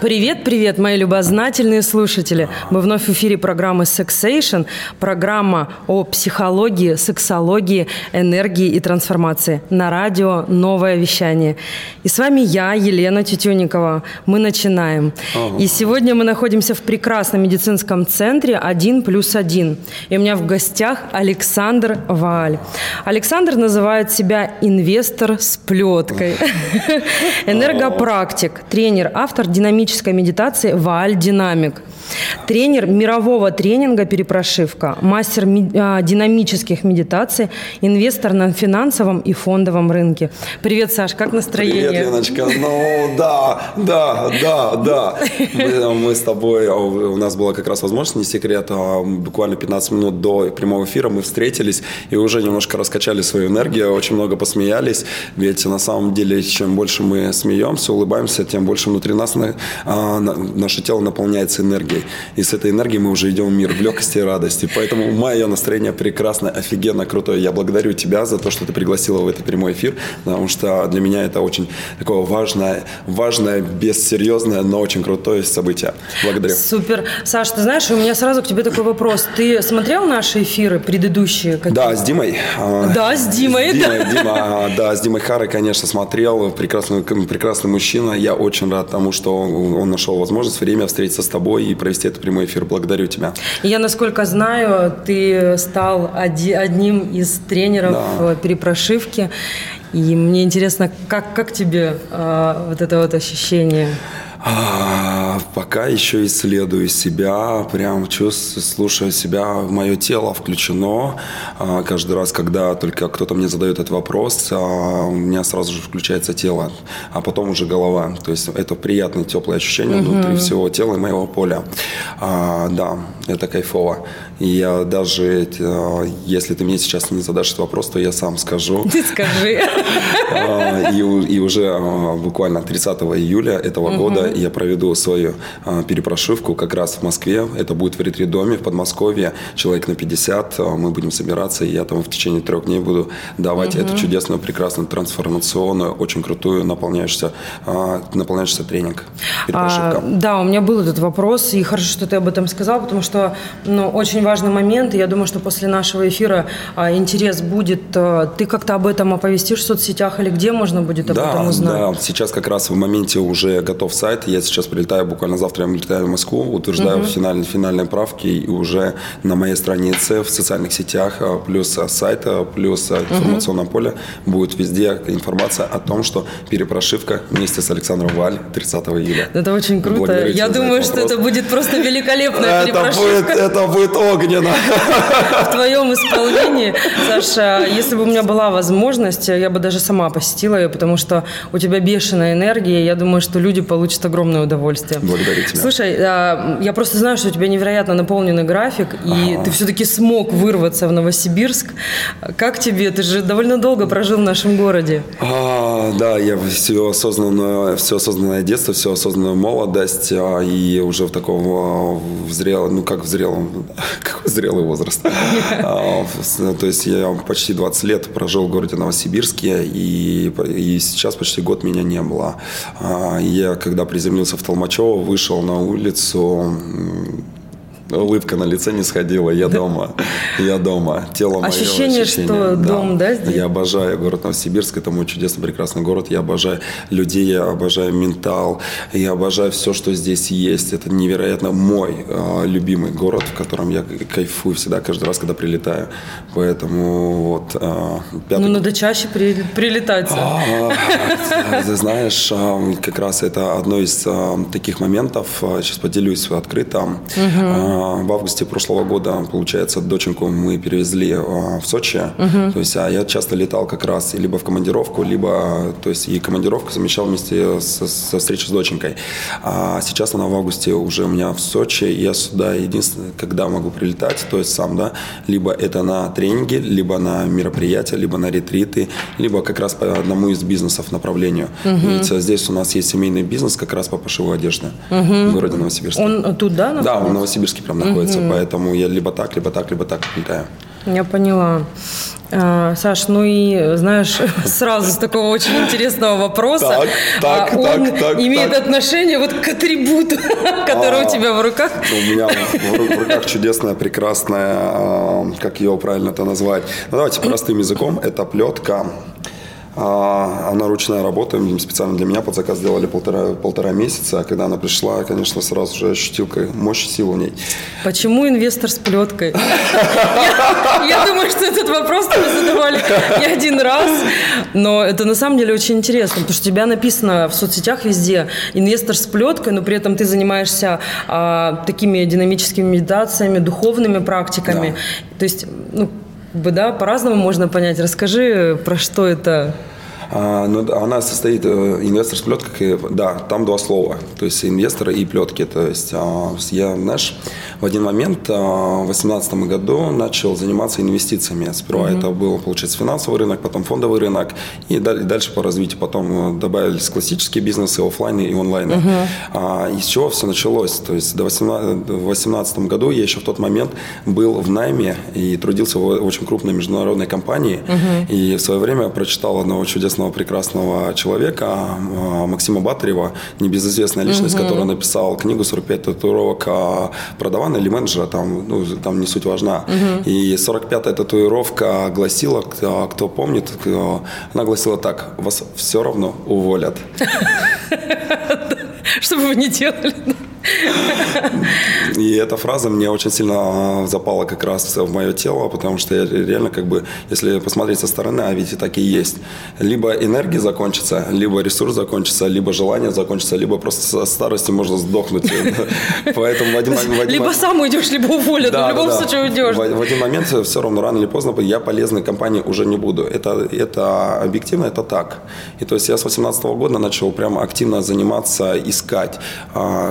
Привет, привет, мои любознательные слушатели. Мы вновь в эфире программы Sexation, программа о психологии, сексологии, энергии и трансформации на радио «Новое вещание». И с вами я, Елена Тютюникова. Мы начинаем. И сегодня мы находимся в прекрасном медицинском центре «Один плюс один». И у меня в гостях Александр Валь. Александр называет себя инвестор с плеткой, энергопрактик, тренер, автор динамической медитации Вааль Динамик. Тренер мирового тренинга «Перепрошивка», мастер а, динамических медитаций, инвестор на финансовом и фондовом рынке. Привет, Саш, как настроение? Привет, Леночка. Ну, да, да, да, да. Мы, мы с тобой, а, у нас была как раз возможность, не секрет, а, буквально 15 минут до прямого эфира мы встретились и уже немножко раскачали свою энергию, очень много посмеялись, ведь на самом деле, чем больше мы смеемся, улыбаемся, тем больше внутри нас наше тело наполняется энергией. И с этой энергией мы уже идем в мир в легкости и радости. Поэтому мое настроение прекрасно, офигенно, крутое. Я благодарю тебя за то, что ты пригласила в этот прямой эфир, потому что для меня это очень такое важное, важное, бессерьезное, но очень крутое событие. Благодарю. Супер. Саш, ты знаешь, у меня сразу к тебе такой вопрос. Ты смотрел наши эфиры предыдущие? Какие? Да, с Димой. Да, с Димой. С Димой, Дима, да, с Димой Харой, конечно, смотрел. Прекрасный, прекрасный мужчина. Я очень рад тому, что он нашел возможность, время встретиться с тобой и провести этот прямой эфир. Благодарю тебя. Я, насколько знаю, ты стал одним из тренеров да. перепрошивки. И мне интересно, как, как тебе э, вот это вот ощущение? А, пока еще исследую себя, прям чувствую, слушаю себя, мое тело включено. А, каждый раз, когда только кто-то мне задает этот вопрос, а, у меня сразу же включается тело, а потом уже голова. То есть это приятное теплое ощущение угу. внутри всего тела и моего поля. Да, это кайфово. И я даже, если ты мне сейчас не задашь этот вопрос, то я сам скажу. Ты скажи. И, уже буквально 30 июля этого года я проведу свою а, перепрошивку как раз в Москве. Это будет в ретрит-доме в Подмосковье. Человек на 50. А, мы будем собираться, и я там в течение трех дней буду давать угу. эту чудесную, прекрасную, трансформационную, очень крутую, наполняющуюся, а, наполняющийся тренинг. А, да, у меня был этот вопрос, и хорошо, что ты об этом сказал, потому что ну, очень важный момент, и я думаю, что после нашего эфира а, интерес будет. А, ты как-то об этом оповестишь в соцсетях или где можно будет об да, этом узнать? Да, сейчас как раз в моменте уже готов сайт, я сейчас прилетаю, буквально завтра я летаю в Москву, утверждаю угу. финальные, финальные правки, и уже на моей странице в социальных сетях, а, плюс сайта, плюс а, информационное угу. поле, будет везде информация о том, что перепрошивка вместе с Александром Валь 30 июля. Это очень круто. Я думаю, что это будет просто великолепная перепрошивка. Это будет огненно. В твоем исполнении, Саша, если бы у меня была возможность, я бы даже сама посетила ее, потому что у тебя бешеная энергия, я думаю, что люди получат огромное огромное удовольствие. Благодарю тебя. Слушай, а, я просто знаю, что у тебя невероятно наполненный график, и ага. ты все-таки смог вырваться в Новосибирск. Как тебе? Ты же довольно долго прожил в нашем городе. А, да, я все осознанное, все осознанное детство, все осознанную молодость, а, и уже в таком а, в зрелом, ну как в зрелом, какой зрелый возраст. То есть я почти 20 лет прожил в городе Новосибирске, и, и сейчас почти год меня не было. Я когда приземлился приземлился в Толмачево, вышел на улицу, улыбка на лице не сходила, я дома, я дома, тело мое. Ощущение, ощущение что да. дом, да, здесь? Я обожаю город Новосибирск, это мой чудесный, прекрасный город, я обожаю людей, я обожаю ментал, я обожаю все, что здесь есть, это невероятно мой э, любимый город, в котором я кайфую всегда, каждый раз, когда прилетаю, поэтому вот. Э, пятый... Ну, надо чаще при, прилетать. А, ты знаешь, э, как раз это одно из э, таких моментов, сейчас поделюсь открыто, в августе прошлого года, получается, доченьку мы перевезли а, в Сочи. Угу. То есть, а я часто летал как раз либо в командировку, либо, то есть, и командировку совмещал вместе со, со встречей с доченькой. А сейчас она в августе уже у меня в Сочи. Я сюда единственное, когда могу прилетать, то есть сам, да, либо это на тренинги, либо на мероприятия, либо на ретриты, либо как раз по одному из бизнесов направлению. Угу. Ведь здесь у нас есть семейный бизнес как раз по пошиву одежды угу. в городе Новосибирске. Он тут, да? Да, он в Новосибирске прям находится, угу. поэтому я либо так, либо так, либо так летаю. Я поняла. А, Саш, ну и знаешь, сразу с такого очень интересного вопроса. Так, так, а, он так, так, имеет так. отношение вот к атрибуту, который А, у тебя в руках. У меня в в руках чудесная, прекрасная, как ее правильно это назвать? Ну, давайте простым языком. Это плетка. А, Она ручная работа, специально для меня под заказ сделали полтора, полтора месяца. А когда она пришла, я, конечно, сразу же ощутил мощь и силу в ней. Почему инвестор с плеткой? Я думаю, что этот вопрос мы задавали не один раз, но это на самом деле очень интересно, потому что у тебя написано в соцсетях везде инвестор с плеткой, но при этом ты занимаешься а, такими динамическими медитациями, духовными практиками. То есть, ну, бы, да, по-разному можно понять. Расскажи, про что это. А, ну, да, она состоит, э, инвестор с плеткой, да, там два слова, то есть инвесторы и плетки. То есть а, я, знаешь, в один момент а, в 2018 году начал заниматься инвестициями. Сперва это был, получается, финансовый рынок, потом фондовый рынок, и дал- дальше по развитию потом э, добавились классические бизнесы, оффлайны и онлайны. А, и с чего все началось? То есть до 18 в 2018 году я еще в тот момент был в найме и трудился в очень крупной международной компании, и в свое время прочитал одного чудесного, прекрасного человека, а, Максима Батарева, небезызвестная личность, который написал книгу «45 татуировок а, продавана или менеджера», там, ну, там не суть важна. И 45-я татуировка гласила, кто, кто помнит, она гласила так, вас все равно уволят. Что бы вы ни делали. И эта фраза мне очень сильно а, запала как раз в мое тело, потому что я реально как бы, если посмотреть со стороны, а ведь и так и есть. Либо энергия закончится, либо ресурс закончится, либо желание закончится, либо просто со старости можно сдохнуть. Поэтому в один в один Либо момент- сам уйдешь, либо уволят. но Да, в любом да, случае уйдешь. В, в один момент все равно рано или поздно я полезной компании уже не буду. Это, это объективно, это так. И то есть я с 2018 года начал прям активно заниматься, искать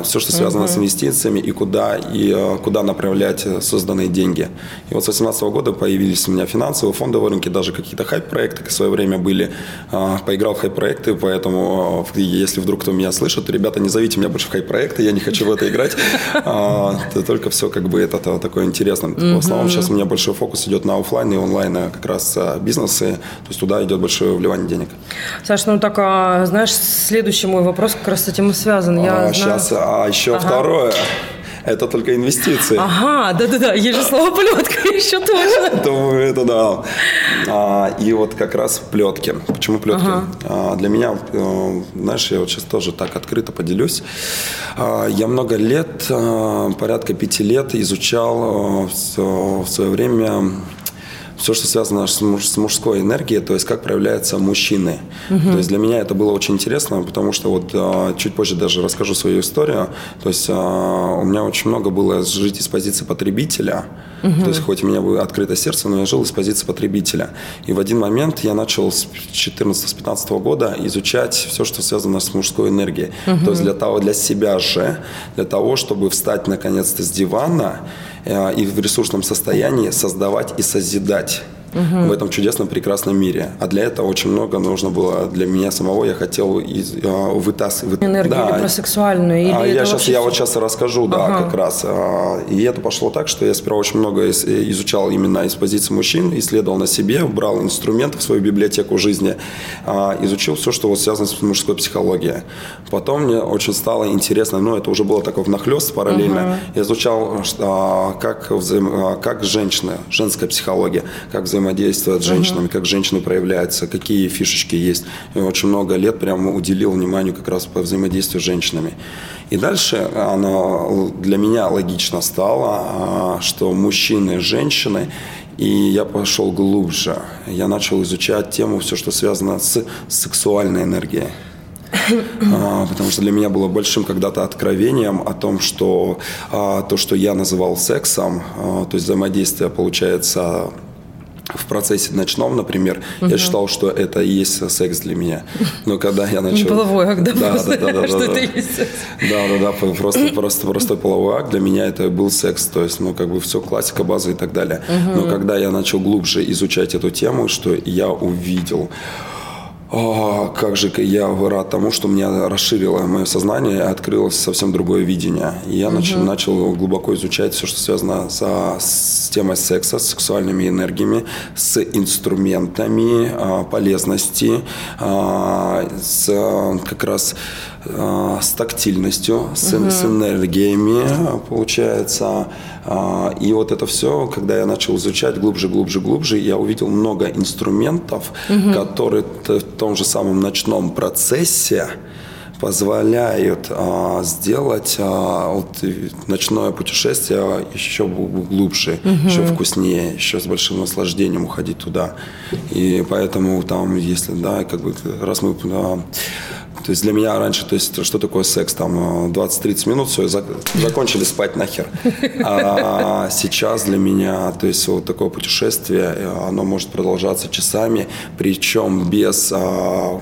все, что связано с инвестициями и куда, и а, куда направлять э, созданные деньги. И вот с 2018 года появились у меня финансовые, фондовые рынки, даже какие-то хайп-проекты в свое время были. А, Поиграл в хайп-проекты, поэтому а, если вдруг кто меня слышит, ребята, не зовите меня больше в хайп-проекты, я не хочу в это играть. А, Только все как бы это то- такое интересное. В основном сейчас у меня большой фокус идет на оффлайн и онлайн а, как раз бизнесы, то есть туда идет большое вливание денег. Саш, ну так, знаешь, следующий мой вопрос как раз с этим и связан. Я Сейчас, а еще второе, это только инвестиции. Ага, да-да-да, есть же слово плетка еще точно. Думаю, это да. А, и вот как раз плетки. Почему плетки? А, для меня, э, знаешь, я вот сейчас тоже так открыто поделюсь. А, я много лет, а, порядка пяти лет изучал в свое время все, что связано с, муж- с мужской энергией, то есть как проявляются мужчины. То есть для меня это было очень интересно, потому что вот а, чуть позже даже расскажу свою историю. То есть а, у меня очень много было жить из позиции потребителя. То есть хоть у меня было открытое сердце, но я жил из позиции потребителя. И в один момент я начал с 14-15 года изучать все, что связано с мужской энергией. То есть для того, для себя же, для того, чтобы встать наконец-то с дивана и в ресурсном состоянии создавать и созидать в этом чудесном, прекрасном мире. А для этого очень много нужно было для меня самого. Я хотел из, э, вытаскивать... Энергию или про сексуальную, или А я, сейчас, вообще я вот сейчас расскажу, да, Ага. как раз. А, И это пошло так, что я сперва очень много э, изучал именно из позиции мужчин, исследовал на себе, брал инструменты в свою библиотеку жизни, а, изучил все, что вот связано с мужской психологией. Потом мне очень стало интересно, ну, это уже было такое внахлёст параллельно. Я изучал, а, как, взаим- а, как женщины, женская психология, как взаимодействуют с женщинами, как женщины проявляются, какие фишечки есть. И очень много лет прямо уделил вниманию как раз по взаимодействию с женщинами. И дальше оно для меня логично стало, а, что мужчины, женщины, и я пошел глубже. Я начал изучать тему, все, что связано с сексуальной энергией. А, Потому что для меня было большим когда-то откровением о том, что а, то, что я называл сексом, а, то есть взаимодействие, получается, в процессе ночном, например, я считал, что это и есть секс для меня. Но когда я начал... половой акт, да, Да, да, да, да, что да, это да. и есть секс. Да, да, да, просто, просто, простой половой акт для меня это был секс, то есть, ну, как бы все, классика, база и так далее. Но когда я начал глубже изучать эту тему, что я увидел, О, как же я рад тому, что меня расширило мое сознание, открылось совсем другое видение. И я угу. начал, начал глубоко изучать все, что связано со, с темой секса, с сексуальными энергиями, с инструментами а, полезности, а, с как раз а, с тактильностью, с, угу. с энергиями, получается. А, и вот это все, когда я начал изучать глубже, глубже, глубже, я увидел много инструментов, угу. которые в том же самом ночном процессе позволяют а, сделать а, вот, ночное путешествие еще глубже, угу. еще вкуснее, еще с большим наслаждением уходить туда. И поэтому там, если, да, как бы, раз мы а, то есть для меня раньше, то есть что такое секс? Там 20-30 минут, все, закончили спать нахер. А сейчас для меня, то есть вот такое путешествие, оно может продолжаться часами, причем без а,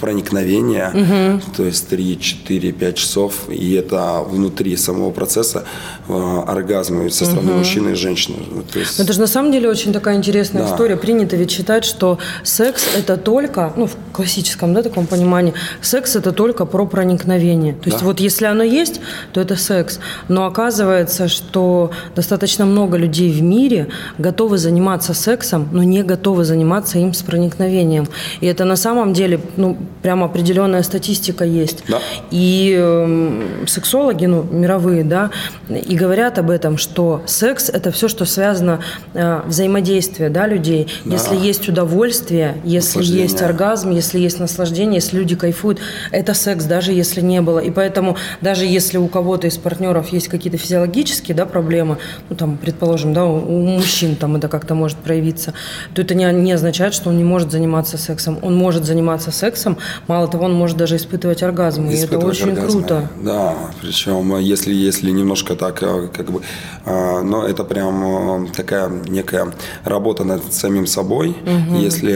проникновения, угу. то есть 3, 4, 5 часов, и это внутри самого процесса а, оргазма со стороны угу. мужчины и женщины. То есть... Это же на самом деле очень такая интересная да. история. Принято ведь считать, что секс это только, ну в классическом, да, таком понимании, секс это только про проникновение. То есть да. вот если оно есть, то это секс. Но оказывается, что достаточно много людей в мире готовы заниматься сексом, но не готовы заниматься им с проникновением. И это на самом деле, ну, прям определенная статистика есть. Да. И э, сексологи, ну, мировые, да, и говорят об этом, что секс – это все, что связано э, взаимодействие, да, людей. Да. Если есть удовольствие, если есть оргазм, если есть наслаждение, если люди кайфуют, это секс, даже если не было. И поэтому даже если у кого-то из партнеров есть какие-то физиологические да, проблемы, ну там, предположим, да, у мужчин там это как-то может проявиться, то это не, не означает, что он не может заниматься сексом. Он может заниматься сексом, мало того, он может даже испытывать оргазм. Испытывать и это очень оргазмы. круто. Да, причем если, если немножко так, э, как бы, э, но это прям э, такая некая работа над самим собой, угу. если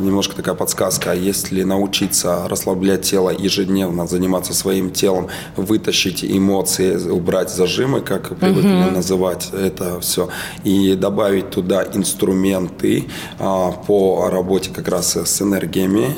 немножко такая подсказка, если научиться расслаблять тело ежедневно заниматься своим телом, вытащить эмоции, убрать зажимы, как привыкли угу. называть это все, и добавить туда инструменты а, по работе как раз с энергиями,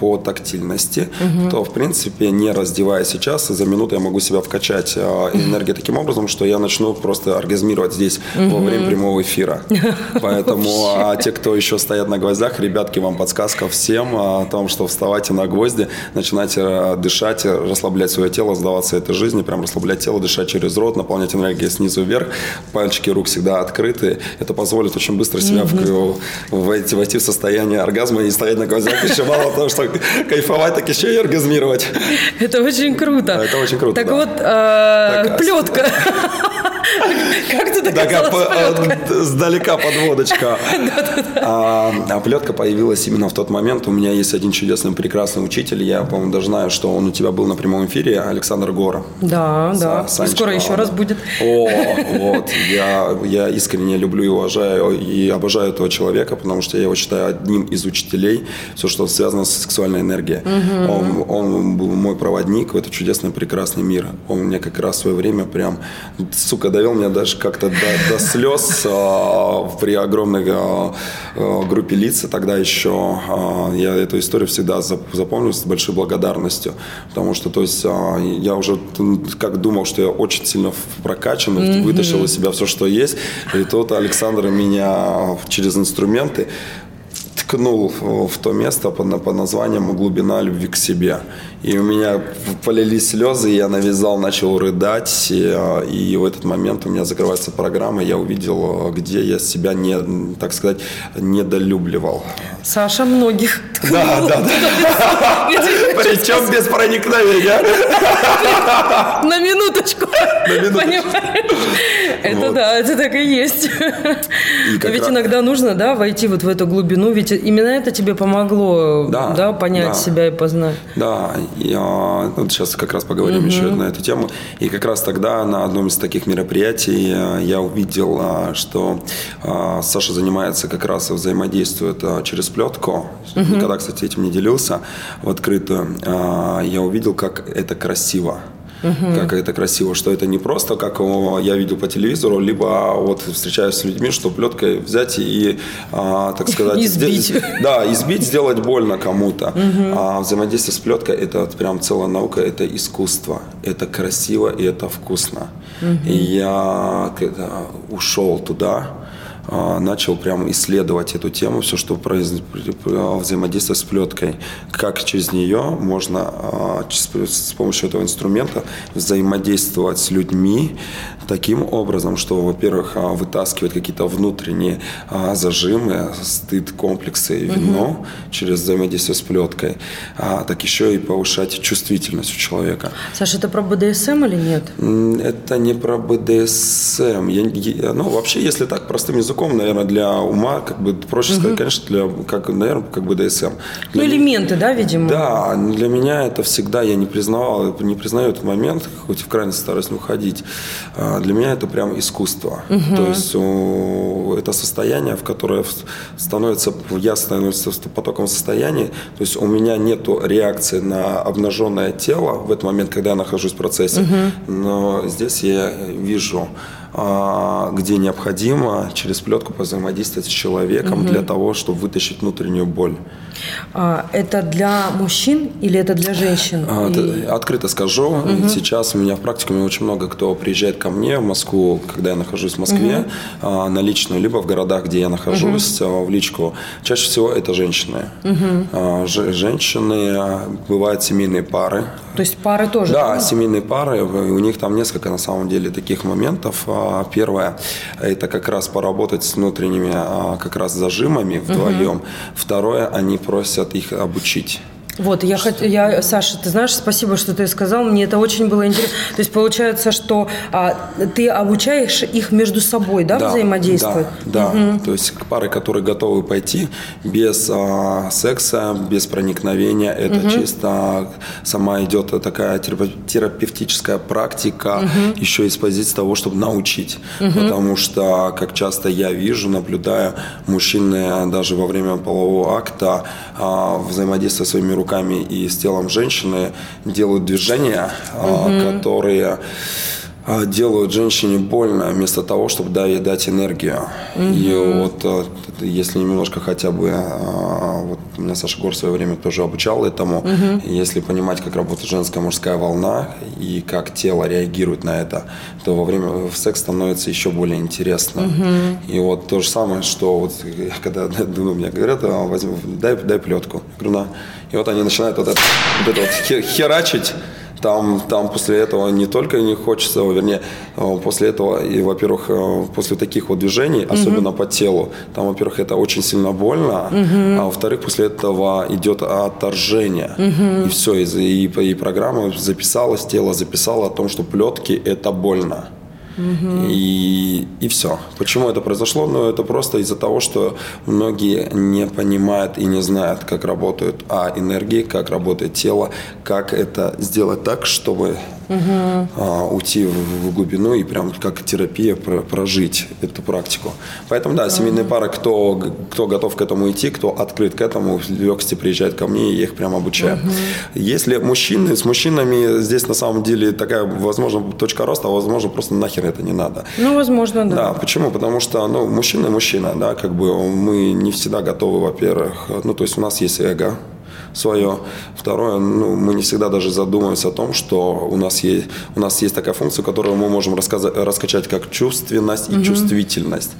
по тактильности, угу. то, в принципе, не раздевая сейчас, за минуту я могу себя вкачать а, энергией таким образом, что я начну просто оргазмировать здесь угу. во время прямого эфира. Поэтому, а те, кто еще стоят на гвоздях, ребятки, вам подсказка всем о том, что вставайте на гвозди, начинайте дышать, расслаблять свое тело, сдаваться этой жизни, прям расслаблять тело, дышать через рот, наполнять энергией снизу вверх, пальчики рук всегда открыты. Это позволит очень быстро себя угу. в, войти, войти в состояние оргазма и стоять на гвоздях еще мало того, что кайфовать, так еще и оргазмировать. Это очень круто. Это очень круто, Так да. вот, э, плетка. Как ты догадалась Сдалека подводочка. А, плетка появилась именно в тот момент. У меня есть один чудесный, прекрасный учитель. Я, по-моему, даже знаю, что он у тебя был на прямом эфире. Александр Гора. Да, да. Скоро еще раз будет. О, вот. Я, искренне люблю и уважаю и обожаю этого человека, потому что я его считаю одним из учителей. Все, что связано с сексуальной энергией. Он, он был мой проводник в этот чудесный, прекрасный мир. Он мне как раз в свое время прям, сука, довел меня даже как-то до, до слез а, при огромной а, а, группе лиц. Тогда еще я эту историю всегда запомню с большой благодарностью. Потому что, то есть, я уже как думал, что я очень сильно прокачан, mm-hmm. вытащил из себя все, что есть. И тут Александр меня через инструменты ткнул в то место по, по названием «Глубина любви к себе». И у меня полились слезы, я навязал, начал рыдать. И, а, и в этот момент у меня закрывается программа, я увидел, где я себя, не, так сказать, недолюбливал. Саша многих Да, да, да. Причем без проникновения. На минуточку. На минуточку. Это да, это так и есть. Ведь иногда нужно, да, войти вот в эту глубину, ведь именно это тебе помогло, да, понять себя и познать. Да, я, вот сейчас как раз поговорим угу. еще на эту тему. И как раз тогда на одном из таких мероприятий э, я увидел, э, что э, Саша занимается как раз взаимодействует через плетку. Угу. Кстати, этим не делился в открытую. Я увидел, как это красиво. Угу. как это красиво, что это не просто, как я видел по телевизору, либо вот встречаюсь с людьми, что плеткой взять и, а, так сказать... избить. Да, избить, сделать больно кому-то. Угу. А взаимодействие с плеткой – это прям целая наука, это искусство, это красиво и это вкусно. Угу. И я когда ушел туда, а, начал прямо исследовать эту тему, все, что взаимодействие с плеткой, как через нее можно а, с помощью этого инструмента взаимодействовать с людьми таким образом, что, во-первых, а, вытаскивать какие-то внутренние зажимы, стыд, комплексы и вино угу. через взаимодействие с плеткой, так еще и повышать чувствительность у человека. Саша, это про БДСМ или нет? Это не про БДСМ. Я, я, ну, вообще, если так простым языком наверное, для ума, как бы проще угу. сказать, конечно, для, как, наверное, как бы ДСМ. Для ну, элементы, да, видимо? Да, для меня это всегда, я не признавал, не признаю этот момент, хоть в крайность стараюсь уходить. А, для меня это прям искусство. Угу. То есть это состояние, в которое становится, я становлюсь потоком состояния, то есть у меня нету реакции на обнаженное тело в этот момент, когда я нахожусь в процессе, угу. но здесь я вижу а, где необходимо через плетку взаимодействовать с человеком угу. для того, чтобы вытащить внутреннюю боль. А, это для мужчин или это для женщин? А, и... Открыто скажу, угу. сейчас у меня в практике очень много кто приезжает ко мне в Москву, когда я нахожусь в Москве, угу. на личную, либо в городах, где я нахожусь, угу. в личку. Чаще всего это женщины. Угу. Женщины, бывают семейные пары. То есть пары тоже? Да, да, семейные пары, у них там несколько на самом деле таких моментов а, первое – это как раз поработать с внутренними а, как раз зажимами вдвоем. Угу. Второе – они просят их обучить. Вот, я, хот... я, Саша, ты знаешь, спасибо, что ты сказал, мне это очень было интересно. То есть получается, что а, ты обучаешь их между собой, да, да взаимодействовать? Да, да. Угу. то есть пары, которые готовы пойти без а, секса, без проникновения, это угу. чисто сама идет такая терапевтическая практика, угу. еще из позиции того, чтобы научить. Угу. Потому что, как часто я вижу, наблюдаю, мужчины даже во время полового акта а, взаимодействуют своими руками руками и с телом женщины делают движения, угу. которые а, делают женщине больно вместо того, чтобы ей дать энергию. Угу. И вот а, если немножко хотя бы, вот меня Саша Гор в свое время тоже обучал этому, угу. если понимать, как работает женская мужская волна и как тело реагирует на это, то во время секс становится еще более интересно. Угу. И вот то же самое, что вот когда ну, мне говорят, возьми, дай, дай плетку. Я говорю, на. И вот они начинают вот это вот, это вот херачить. Там, там после этого не только не хочется, вернее, после этого, и, во-первых, после таких вот движений, угу. особенно по телу, там, во-первых, это очень сильно больно, угу. а во-вторых, после этого идет отторжение. Угу. И все, и, и, и программа записалась, тело записало о том, что плетки – это больно. Угу. И, и все. Почему это произошло? Ну, это просто из-за того, что многие не понимают и не знают, как работают а, энергии, как работает тело, как это сделать так, чтобы угу. а, уйти в, в глубину и прям как терапия про, прожить эту практику. Поэтому, да, семейные пары, кто, кто готов к этому идти, кто открыт к этому, в легкости приезжает ко мне, и я их прям обучаю. Угу. Если мужчины, с мужчинами здесь на самом деле такая, возможно, точка роста, а возможно, просто нахер это не надо. Ну, возможно, да. Да, почему? Потому что, ну, мужчина мужчина, да, как бы мы не всегда готовы, во-первых, ну, то есть у нас есть эго, свое. Второе, ну, мы не всегда даже задумываемся о том, что у нас есть, у нас есть такая функция, которую мы можем рассказать, раскачать как чувственность и угу. чувствительность.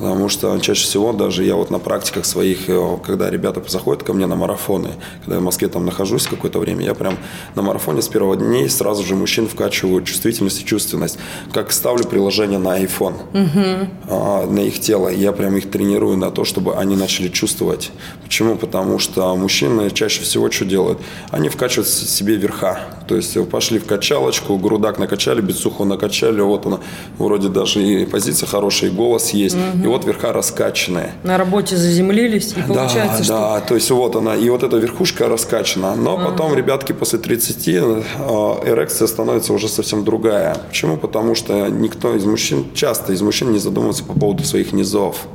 Потому что чаще всего даже я вот на практиках своих, э, когда ребята заходят ко мне на марафоны, когда я в Москве там нахожусь какое-то время, я прям на марафоне с первого дней сразу же мужчин вкачиваю чувствительность и чувственность. Как ставлю приложение на iPhone, угу. на их тело, я прям их тренирую на то, чтобы они начали чувствовать. Почему? Потому что мужчины чаще всего что делают? Они вкачивают себе верха. То есть пошли в качалочку, грудак накачали, бицуху накачали, вот она, вроде даже и позиция хорошая, и голос есть. Угу. Вот верха раскачанные. На работе заземлились, и получается, да, что... Да, то есть вот она, и вот эта верхушка раскачана. Но ага. потом, ребятки, после 30 э, эрекция становится уже совсем другая. Почему? Потому что никто из мужчин, часто из мужчин не задумывается по поводу своих низов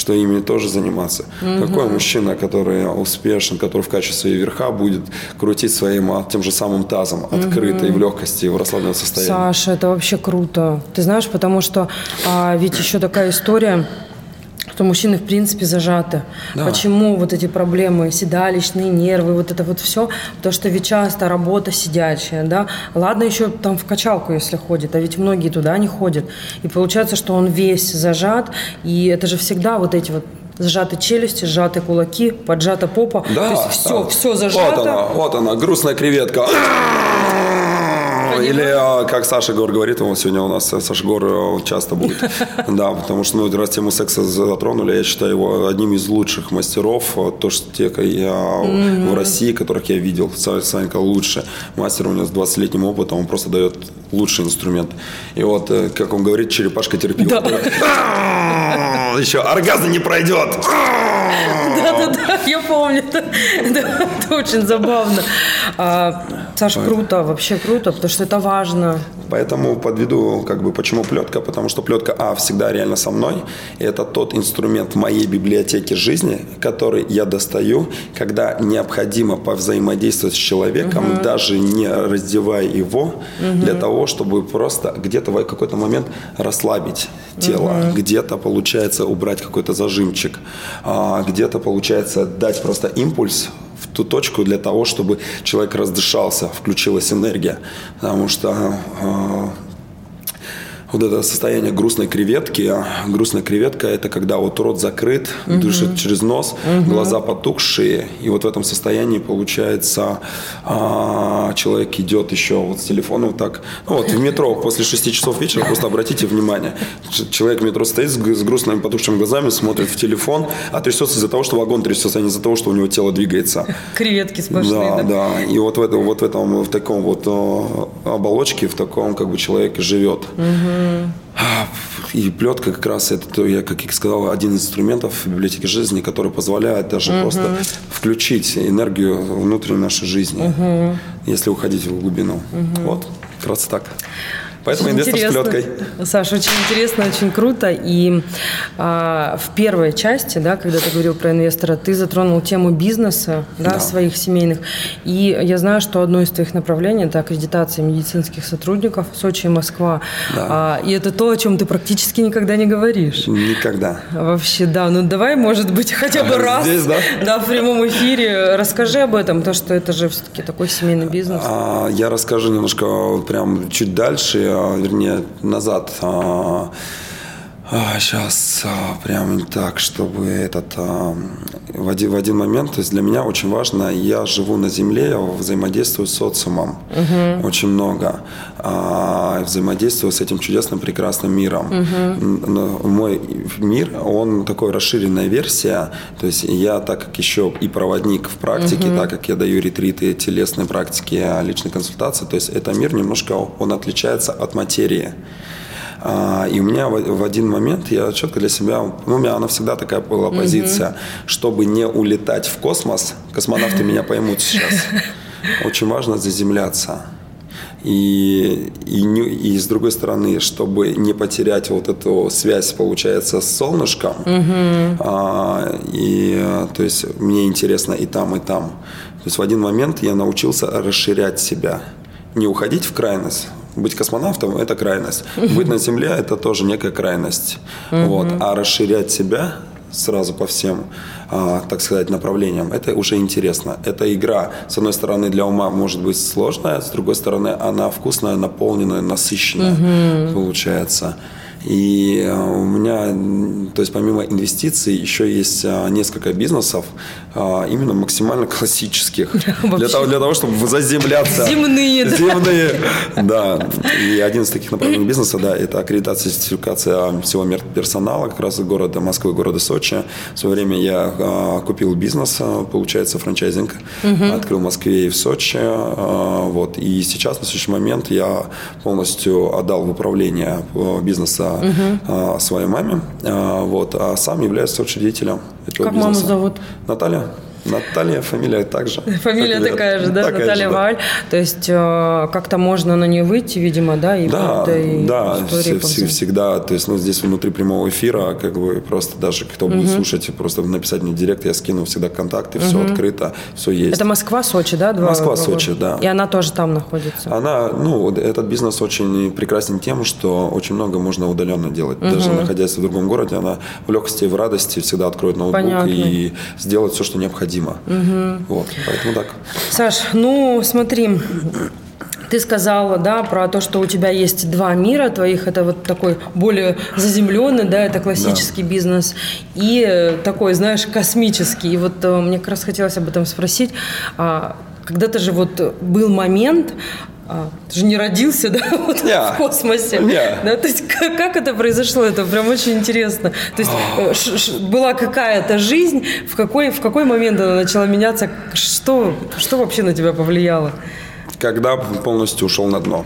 что ими тоже заниматься. Угу. Какой мужчина, который успешен, который в качестве верха будет крутить своим а, тем же самым тазом открыто угу. и в легкости, и в расслабленном состоянии. Саша, это вообще круто. Ты знаешь, потому что а, ведь еще такая история что мужчины в принципе зажаты. Да. Почему вот эти проблемы, седалищные нервы, вот это вот все? Потому что ведь часто работа сидячая, да. Ладно еще там в качалку, если ходит, а ведь многие туда не ходят. И получается, что он весь зажат, и это же всегда вот эти вот сжаты челюсти, сжаты кулаки, поджата попа. Да, То есть все, да. все зажато. Вот она, вот она, грустная креветка. Или, а, как Саша Гор говорит, он сегодня у нас, Саша Гор э, часто будет. Да, потому что, ну, раз тему секса затронули, я считаю его одним из лучших мастеров, э, то, что те, я в России, которых я видел. Санька лучший мастер, у него с 20-летним опытом, он просто дает лучший инструмент. И вот, э, как он говорит, черепашка терпила. Еще оргазм не пройдет. Да-да-да, я помню. Это очень забавно. А, Саша, круто, вообще круто, потому что это важно. Поэтому подведу, как бы, почему плетка, потому что плетка, а, всегда реально со мной, и это тот инструмент в моей библиотеке жизни, который я достаю, когда необходимо повзаимодействовать с человеком, угу. даже не раздевая его, угу. для того, чтобы просто где-то в какой-то момент расслабить тело, угу. где-то получается убрать какой-то зажимчик, а, где-то получается дать просто импульс в ту точку для того, чтобы человек раздышался, включилась энергия. Потому что э, вот это состояние грустной креветки. А грустная креветка – это когда вот рот закрыт, угу. дышит через нос, угу. глаза потухшие. И вот в этом состоянии, получается, а, человек идет еще вот с телефоном так. Ну вот в метро после 6 часов вечера, просто обратите внимание. Человек в метро стоит с, с грустными потухшими глазами, смотрит в телефон, а трясется из-за того, что вагон трясется, а не из-за того, что у него тело двигается. Креветки сплошные, да? Да, да. И вот в, этом, вот в этом, в таком вот оболочке, в таком как бы человек живет. Угу. И плетка как раз это, я как я сказал, один из инструментов в библиотеке жизни, который позволяет даже угу. просто включить энергию внутренней нашей жизни, угу. если уходить в глубину. Угу. Вот, как раз так. Поэтому очень инвестор интересно. с плеткой. Саша, очень интересно, очень круто. И а, в первой части, да, когда ты говорил про инвестора, ты затронул тему бизнеса, да, да. своих семейных. И я знаю, что одно из твоих направлений – это аккредитация медицинских сотрудников Сочи и Москва. Да. А, и это то, о чем ты практически никогда не говоришь. Никогда. Вообще, да. Ну, давай, может быть, хотя бы раз. Здесь, да? Да, в прямом эфире. Расскажи об этом, потому что это же все-таки такой семейный бизнес. А, я расскажу немножко прям чуть дальше вернее, назад. Сейчас а, прям так, чтобы этот в один, в один момент, то есть для меня очень важно, я живу на земле, я взаимодействую с социумом угу. очень много, а, взаимодействую с этим чудесным прекрасным миром. Угу. Мой мир, он такой расширенная версия, то есть я так как еще и проводник в практике, угу. так как я даю ретриты, телесные практики, личные консультации, то есть это мир немножко, он отличается от материи. А, и у меня в один момент я четко для себя, ну, у меня она всегда такая была позиция, чтобы не улетать в космос, космонавты меня поймут сейчас, очень важно заземляться. И, и, и с другой стороны, чтобы не потерять вот эту связь, получается, с солнышком, угу. а, и то есть мне интересно и там, и там. То есть в один момент я научился расширять себя, не уходить в крайность, быть космонавтом – это крайность. Быть на Земле – это тоже некая крайность. Вот. А расширять себя сразу по всем, а, так сказать, направлениям, это уже интересно. Это игра, с одной стороны, для ума может быть сложная, с другой стороны, она вкусная, наполненная, насыщенная, угу. получается. И э, у меня, то есть помимо инвестиций, еще есть э, несколько бизнесов, э, именно максимально классических. Для того, для того, чтобы заземляться. Земные. Земные, да. И один из таких направлений бизнеса, да, это аккредитация, сертификация всего персонала, как раз города Москвы, города Сочи. В свое время я купил бизнес, получается, франчайзинг, открыл в Москве и в Сочи. Вот. И сейчас, на следующий момент, я полностью отдал в управление бизнеса угу. своей маме, а, вот, а сам является учредителем этого как бизнеса. Как маму зовут? Наталья. Наталья, фамилия также. Фамилия Как такая же, да, такая Наталья же, да. Вааль. То есть э, как-то можно на нее выйти, видимо, да, и Да, и да, все- все- всегда. То есть, ну, здесь внутри прямого эфира, как бы просто даже кто будет слушать, просто написать мне в директ, я скину всегда контакты, все открыто, все есть. Это Москва, Сочи, да? Два- Москва, два Сочи, да. И она тоже там находится. Она, ну, этот бизнес очень прекрасен тем, что очень много можно удаленно делать. Даже находясь в другом городе, она в легкости и в радости всегда откроет ноутбук Понятно. и сделает все, что необходимо. Вот, поэтому так. Саш, ну смотри, ты сказала, да, про то, что у тебя есть два мира твоих, это вот такой более заземленный, да, это классический бизнес, и э, такой, знаешь, космический. И вот э, мне как раз хотелось об этом спросить. А, Когда-то же вот был момент, а, ты же не родился, да, вот Не. в космосе. Не. Да, то есть как, как это произошло? Это прям очень интересно. То есть э, ш- ш- была какая-то жизнь, в какой, в какой момент она начала меняться? Что, что вообще на тебя повлияло? Когда полностью ушел на дно.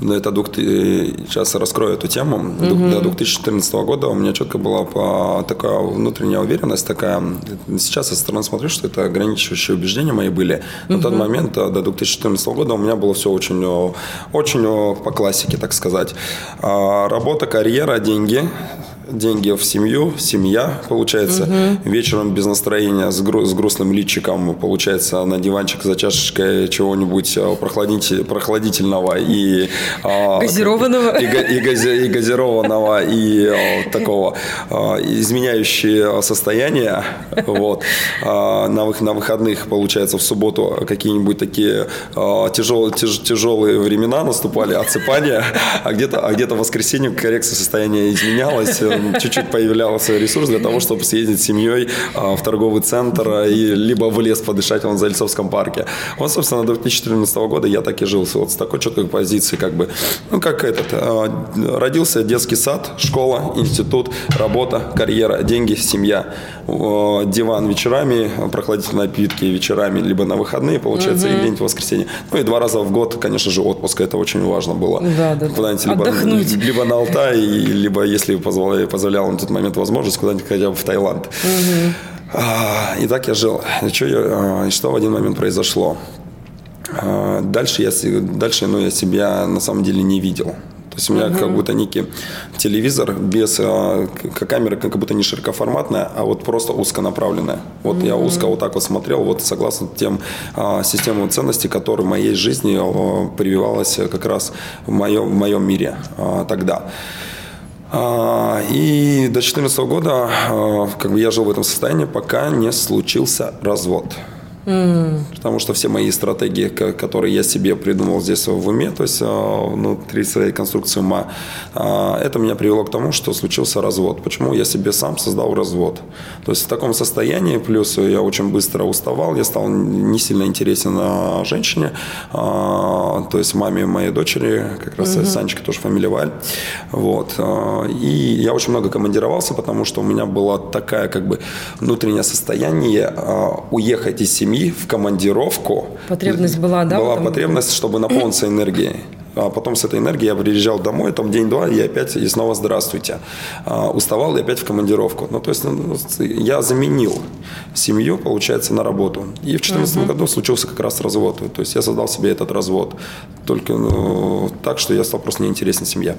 Но это дух- сейчас раскрою эту тему. Ду- До 2014 года у меня четко была такая внутренняя уверенность, такая. Сейчас со стороны смотрю, что это ограничивающие убеждения мои были. На тот момент, э, до 2014 года, у меня было все очень, э, очень э, по классике, так сказать. А, Работа, карьера, деньги. Деньги в семью, семья, получается. Вечером без настроения, с, гру- с грустным личиком, получается, на диванчик за чашечкой чего-нибудь э, прохладите- прохладительного и... а, Газированного. И, га- и гази- и газированного, и э, такого изменяющее состояние. Вот. А, на, вых- на выходных, получается, в субботу какие-нибудь такие тяжелые, тяжелые времена наступали, отсыпания, а где-то а где-то в воскресенье коррекция состояния изменялась, чуть-чуть появлялся ресурс для того, чтобы съездить с семьей а, в торговый центр и либо в лес подышать в Зальцовском парке. Вот, собственно, до 2014 года я так и жил вот с такой четкой позиции, как бы, ну, как этот, а, родился детский сад, школа, институт, работа, карьера, деньги, семья, диван вечерами, прохладительные напитки вечерами, либо на выходные, получается, и где-нибудь в воскресенье. Ну, и два раза в год, конечно же, отпуск, это очень важно было. Да, да, да. Куда-нибудь либо, либо на Алтай, либо, если позволяла, позволяла на тот момент возможность, куда-нибудь хотя бы в Таиланд. А, И так я жил. И что, я, а, и что в один момент произошло? А, Дальше я, дальше, ну, я себя на самом деле не видел. То есть у меня как будто некий телевизор без а, к- камера как будто не широкоформатная, а вот просто узконаправленная. Вот я узко вот так вот смотрел, вот согласно тем а, системам ценностей, которые в моей жизни а, прививалась как раз в моем, в моем мире а, тогда. А, И до 2014 года а, как бы я жил в этом состоянии, пока не случился развод. Потому что все мои стратегии, ко- которые я себе придумал здесь в уме, то есть а, внутри своей конструкции ума, а, это меня привело к тому, что случился развод. Почему я себе сам создал развод? То есть в таком состоянии, плюс я очень быстро уставал, я стал не сильно интересен а, женщине, то есть маме моей дочери, как раз Санечка тоже фамилия Валь. Вот. И я очень много командировался, потому что у меня было такая как бы внутреннее состояние уехать из семьи в командировку. Потребность была, да, Была потребность, чтобы наполниться энергией. А потом с этой энергией я приезжал домой, там день-два, и опять, и снова здравствуйте. А, уставал и опять в командировку. Ну, то есть ну, я заменил семью, получается, на работу. И в 2014 году случился как раз развод. То есть я создал себе этот развод. Только ну, так, что я стал просто неинтересен семье.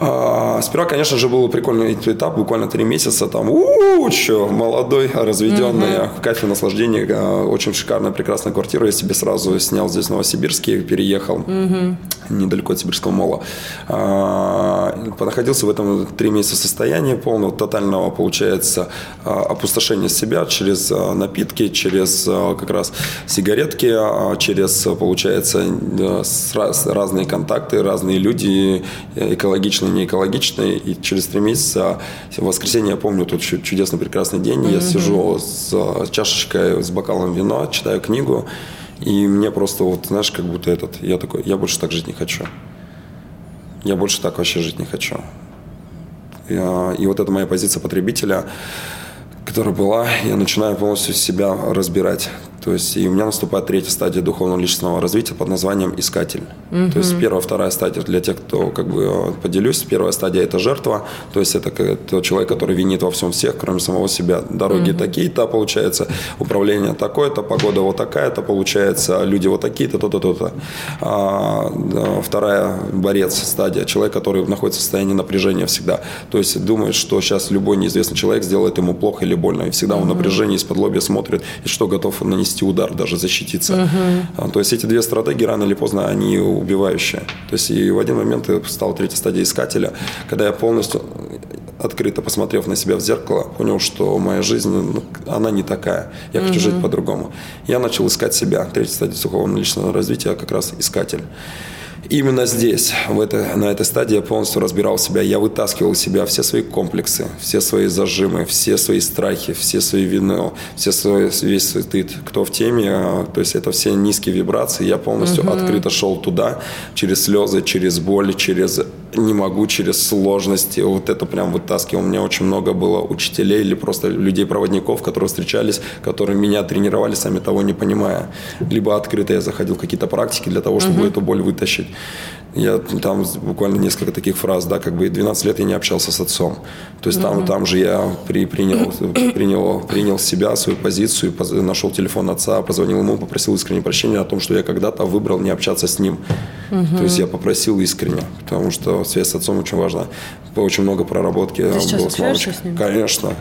А, Сперва, конечно же, был прикольный этап, буквально три месяца, там, у чё, молодой, разведенный, в кайфе наслаждения, а, очень шикарная, прекрасная квартира, я себе сразу снял здесь в Новосибирске, переехал, недалеко от Сибирского мола. А, Находился в этом три месяца состоянии полного, тотального, получается, а, опустошения себя через напитки, через как раз сигаретки, через, получается, разные контакты, разные люди, э, экологичные, не экологичные. И через три месяца, в воскресенье, я помню, тут чу- чудесный, прекрасный день, я сижу с а, чашечкой, с бокалом вина, читаю книгу, и мне просто вот, знаешь, как будто этот, я такой, я больше так жить не хочу. Я больше так вообще жить не хочу. Я- и вот это моя позиция потребителя, которая была, я начинаю полностью себя разбирать. То есть и у меня наступает третья стадия духовного личностного развития под названием «Искатель». Угу. То есть первая, вторая стадия для тех, кто как бы поделюсь. Первая стадия – это жертва, то есть это тот человек, который винит во всем всех, кроме самого себя. Дороги угу. такие-то, получается, управление такое-то, погода вот такая-то, получается, люди вот такие-то, то-то, то-то. А, вторая – борец стадия, человек, который находится в состоянии напряжения всегда. То есть думает, что сейчас любой неизвестный человек сделает ему плохо или больно. И всегда угу. он в напряжении из-под лобья смотрит, и что готов нанести удар, даже защититься. Угу. То есть эти две стратегии рано или поздно, они убивающие. То есть и в один момент стал третья стадия искателя, когда я полностью открыто посмотрев на себя в зеркало, понял, что моя жизнь, ну, она не такая. Я хочу угу. жить по-другому. Я начал искать себя. Третья стадия духовного личного развития, как раз искатель. Именно здесь, в это, на этой стадии я полностью разбирал себя. Я вытаскивал из себя все свои комплексы, все свои зажимы, все свои страхи, все свои вины, все свои, весь свой стыд. Кто в теме, а, то есть это все низкие вибрации. Я полностью угу. открыто шел туда, через слезы, через боль, через не могу через сложности. Вот это прям вытаскивал. У меня очень много было учителей или просто людей-проводников, которые встречались, которые меня тренировали, сами того не понимая. Либо открыто я заходил в какие-то практики для того, чтобы угу. эту боль вытащить. Я там буквально несколько таких фраз, да, как бы 12 лет я не общался с отцом. То есть там, там же я при, принял, принял, принял себя, свою позицию, нашел телефон отца, позвонил ему, попросил искренне прощения о том, что я когда-то выбрал не общаться с ним. Угу. То есть я попросил искренне, потому что связь с отцом очень важна. Очень много проработки. Ты сейчас общаешься с ним? Конечно.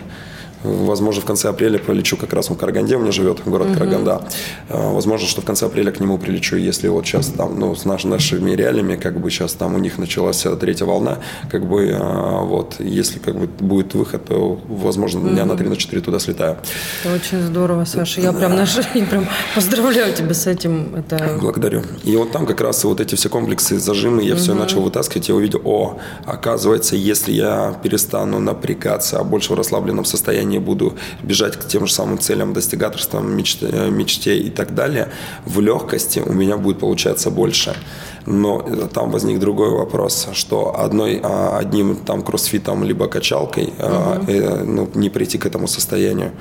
Возможно, в конце апреля полечу как раз в Караганде, у меня живет город угу. Караганда. А, возможно, что в конце апреля к нему прилечу, если вот сейчас там, ну, с наш, нашими реалиями, как бы сейчас там у них началась третья волна, как бы а, вот, если как бы будет выход, то, возможно, угу. дня на 3 на 4 туда слетаю. Это очень здорово, Саша. Я прям, наш, я прям поздравляю тебя с этим. Это... Благодарю. И вот там как раз вот эти все комплексы, зажимы, я угу. все начал вытаскивать, я увидел, о, оказывается, если я перестану напрягаться, а больше в расслабленном состоянии, не буду бежать к тем же самым целям, достигаторствам, мечте, э, мечте и так далее, в легкости у меня будет получаться больше. Но там возник другой вопрос, что одной, а, одним там кроссфитом либо качалкой угу. ну, не прийти к этому состоянию.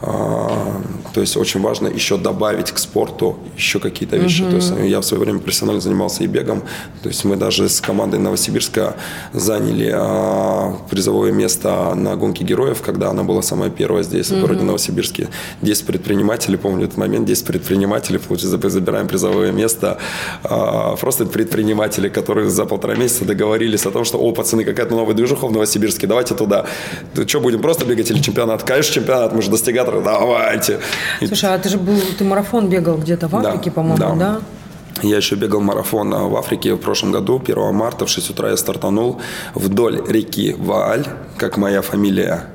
А, то есть очень важно еще добавить к спорту еще какие-то вещи. Угу. То есть я в свое время профессионально занимался и бегом. То есть мы даже с командой Новосибирска заняли а, призовое место на гонке героев, когда она была самая первая здесь, угу. в городе Новосибирске. 10 предпринимателей, помню этот момент, 10 предпринимателей, получается, забираем призовое место. А, просто предприниматели, которые за полтора месяца договорились о том, что, о, пацаны, какая-то новая движуха в Новосибирске, давайте туда. Что, будем просто бегать или чемпионат? Конечно, чемпионат, мы же достигаем театр, давайте. Слушай, а ты же был, ты марафон бегал где-то в Африке, да, по-моему, да? да? Я еще бегал марафон в Африке в прошлом году, 1 марта в 6 утра я стартанул вдоль реки Вааль, как моя фамилия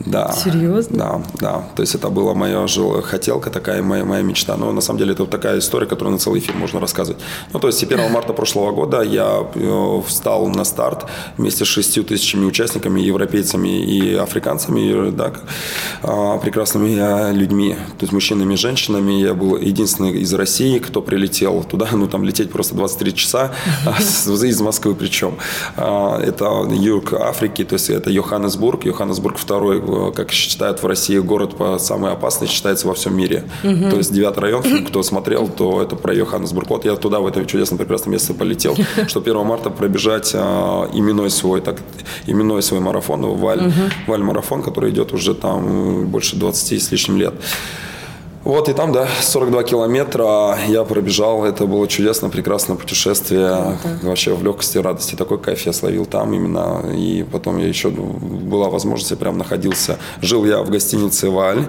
да. Серьезно? Да, да. То есть это была моя хотелка, такая моя, моя мечта. Но на самом деле это вот такая история, которую на целый фильм можно рассказывать. Ну, то есть 1 марта прошлого года я э, встал на старт вместе с шестью тысячами участниками, европейцами и африканцами, да, а, прекрасными э, людьми, то есть мужчинами и женщинами. Я был единственный из России, кто прилетел туда. Ну, там лететь просто 23 часа из Москвы причем. А, это юг Африки, то есть это Йоханнесбург. Йоханнесбург второй как считают в России, город по самый опасный считается во всем мире. Угу. То есть девятый район, кто смотрел, то это про Йоханнесбург. Вот я туда, в это чудесное, прекрасное место полетел, что 1 марта пробежать а, именной свой, так, именной свой марафон, Валь, угу. Валь-марафон, который идет уже там больше 20 с лишним лет. Вот, и там, да, 42 километра я пробежал. Это было чудесно, прекрасное путешествие. Это. Вообще в легкости, радости. Такой кайф я словил там именно. И потом я еще, ну, была возможность, я прям находился. Жил я в гостинице «Валь».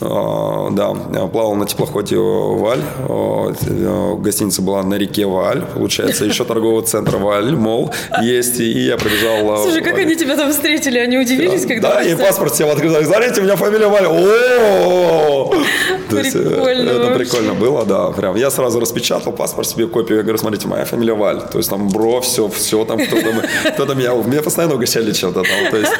А, да, плавал на теплоходе «Валь». А, гостиница была на реке «Валь». Получается, еще торговый центр «Валь», мол, есть. И я пробежал... Слушай, как они тебя там встретили? Они удивились, когда... Да, и паспорт всем открыл. Смотрите, у меня фамилия «Валь». О э, прикольно это прикольно было, да, прям. Я сразу распечатал паспорт себе копию, я говорю, смотрите, моя фамилия Валь, то есть там бро, все, все там, кто-то, кто-то меня, меня постоянно угощали чем-то там, то есть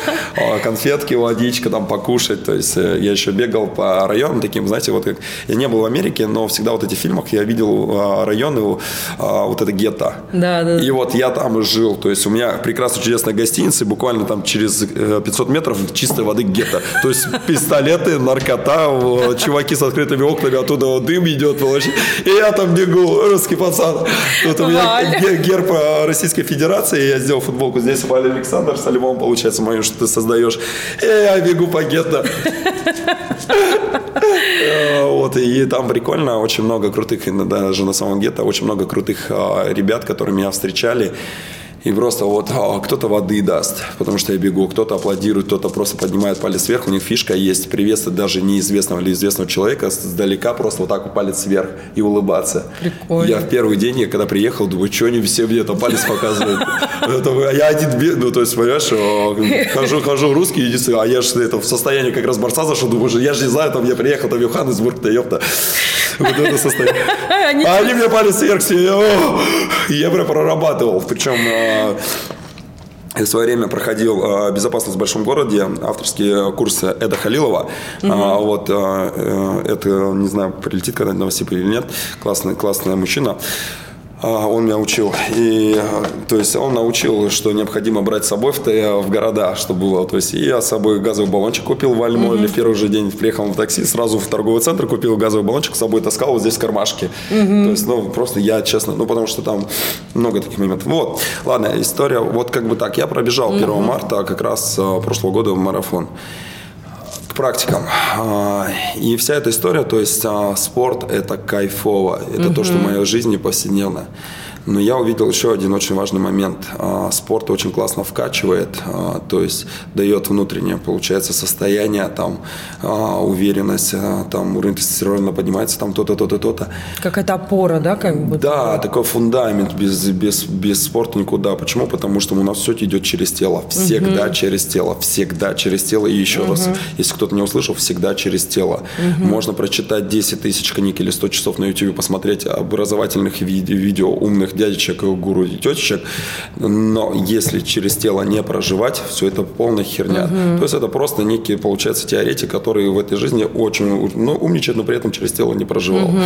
конфетки, водичка там покушать, то есть э, я еще бегал по районам таким, знаете, вот как, я не был в Америке, но всегда вот эти фильмах я видел а, районы, вот это гетто. Да, да. И вот я там жил, то есть у меня прекрасно чудесная гостиница, и буквально там через 500 э, метров чистой воды гетто, то есть пистолеты, наркота, чуваки с открытым закрытыми окнами, оттуда вот дым идет, вообще. И я там бегу, русский пацан. Тут у меня герб Российской Федерации, я сделал футболку. Здесь Валя Александр с альбомом, получается, мою, что ты создаешь. И я бегу по гетто. Вот, и там прикольно, очень много крутых, даже на самом гетто, очень много крутых а, ребят, которые меня встречали. И просто вот а, кто-то воды даст, потому что я бегу, кто-то аплодирует, кто-то просто поднимает палец вверх. У них фишка есть приветствовать даже неизвестного или известного человека сдалека, просто вот так вот палец вверх и улыбаться. Прикольно. Я в первый день, я когда приехал, думаю, что они все мне там палец показывают. А я один, ну то есть, понимаешь, а, хожу, хожу русский, единственный, а я же это в состоянии как раз борца зашел, думаю, я же не знаю, там я приехал, там Йоханнесбург-то, ёпта. Вот это состояние. А они мне палец вверх все, я прям прорабатывал. Причем я в свое время проходил э, «Безопасность в большом городе», авторские курсы Эда Халилова. Угу. А, вот, э, это, не знаю, прилетит когда-нибудь на Новосибирь или нет. Классный, классный мужчина. А, он меня учил. И, то есть он научил, что необходимо брать с собой в, в города, чтобы было. То есть я с собой газовый баллончик купил в Альмоле mm-hmm. в первый же день. Приехал в такси, сразу в торговый центр купил газовый баллончик, с собой таскал вот здесь в кармашке. Mm-hmm. То есть, ну, просто я, честно, ну, потому что там много таких моментов. Вот, ладно, история, вот как бы так. Я пробежал mm-hmm. 1 марта как раз а, прошлого года в марафон практикам. А, и вся эта история, то есть а, спорт – это кайфово, это угу. то, что в моей жизни повседневно. Но я увидел еще один очень важный момент. А, спорт очень классно вкачивает, а, то есть дает внутреннее, получается, состояние, там, а, уверенность, там, уровень тестостерона поднимается, там, то-то, то-то, то-то. Какая-то опора, да? Как бы? Да, такой фундамент, без, без, без спорта никуда. Почему? Потому что у нас все идет через тело, всегда угу. через тело, всегда через тело. И еще угу. раз, если кто-то не услышал, всегда через тело. Угу. Можно прочитать 10 тысяч книг или 100 часов на YouTube, посмотреть образовательных видео, видео умных дядечек, гуру и тетечек, но если через тело не проживать, все это полная херня. Угу. То есть это просто некий, получается, теоретик, который в этой жизни очень ну, умничает, но при этом через тело не проживал. Угу.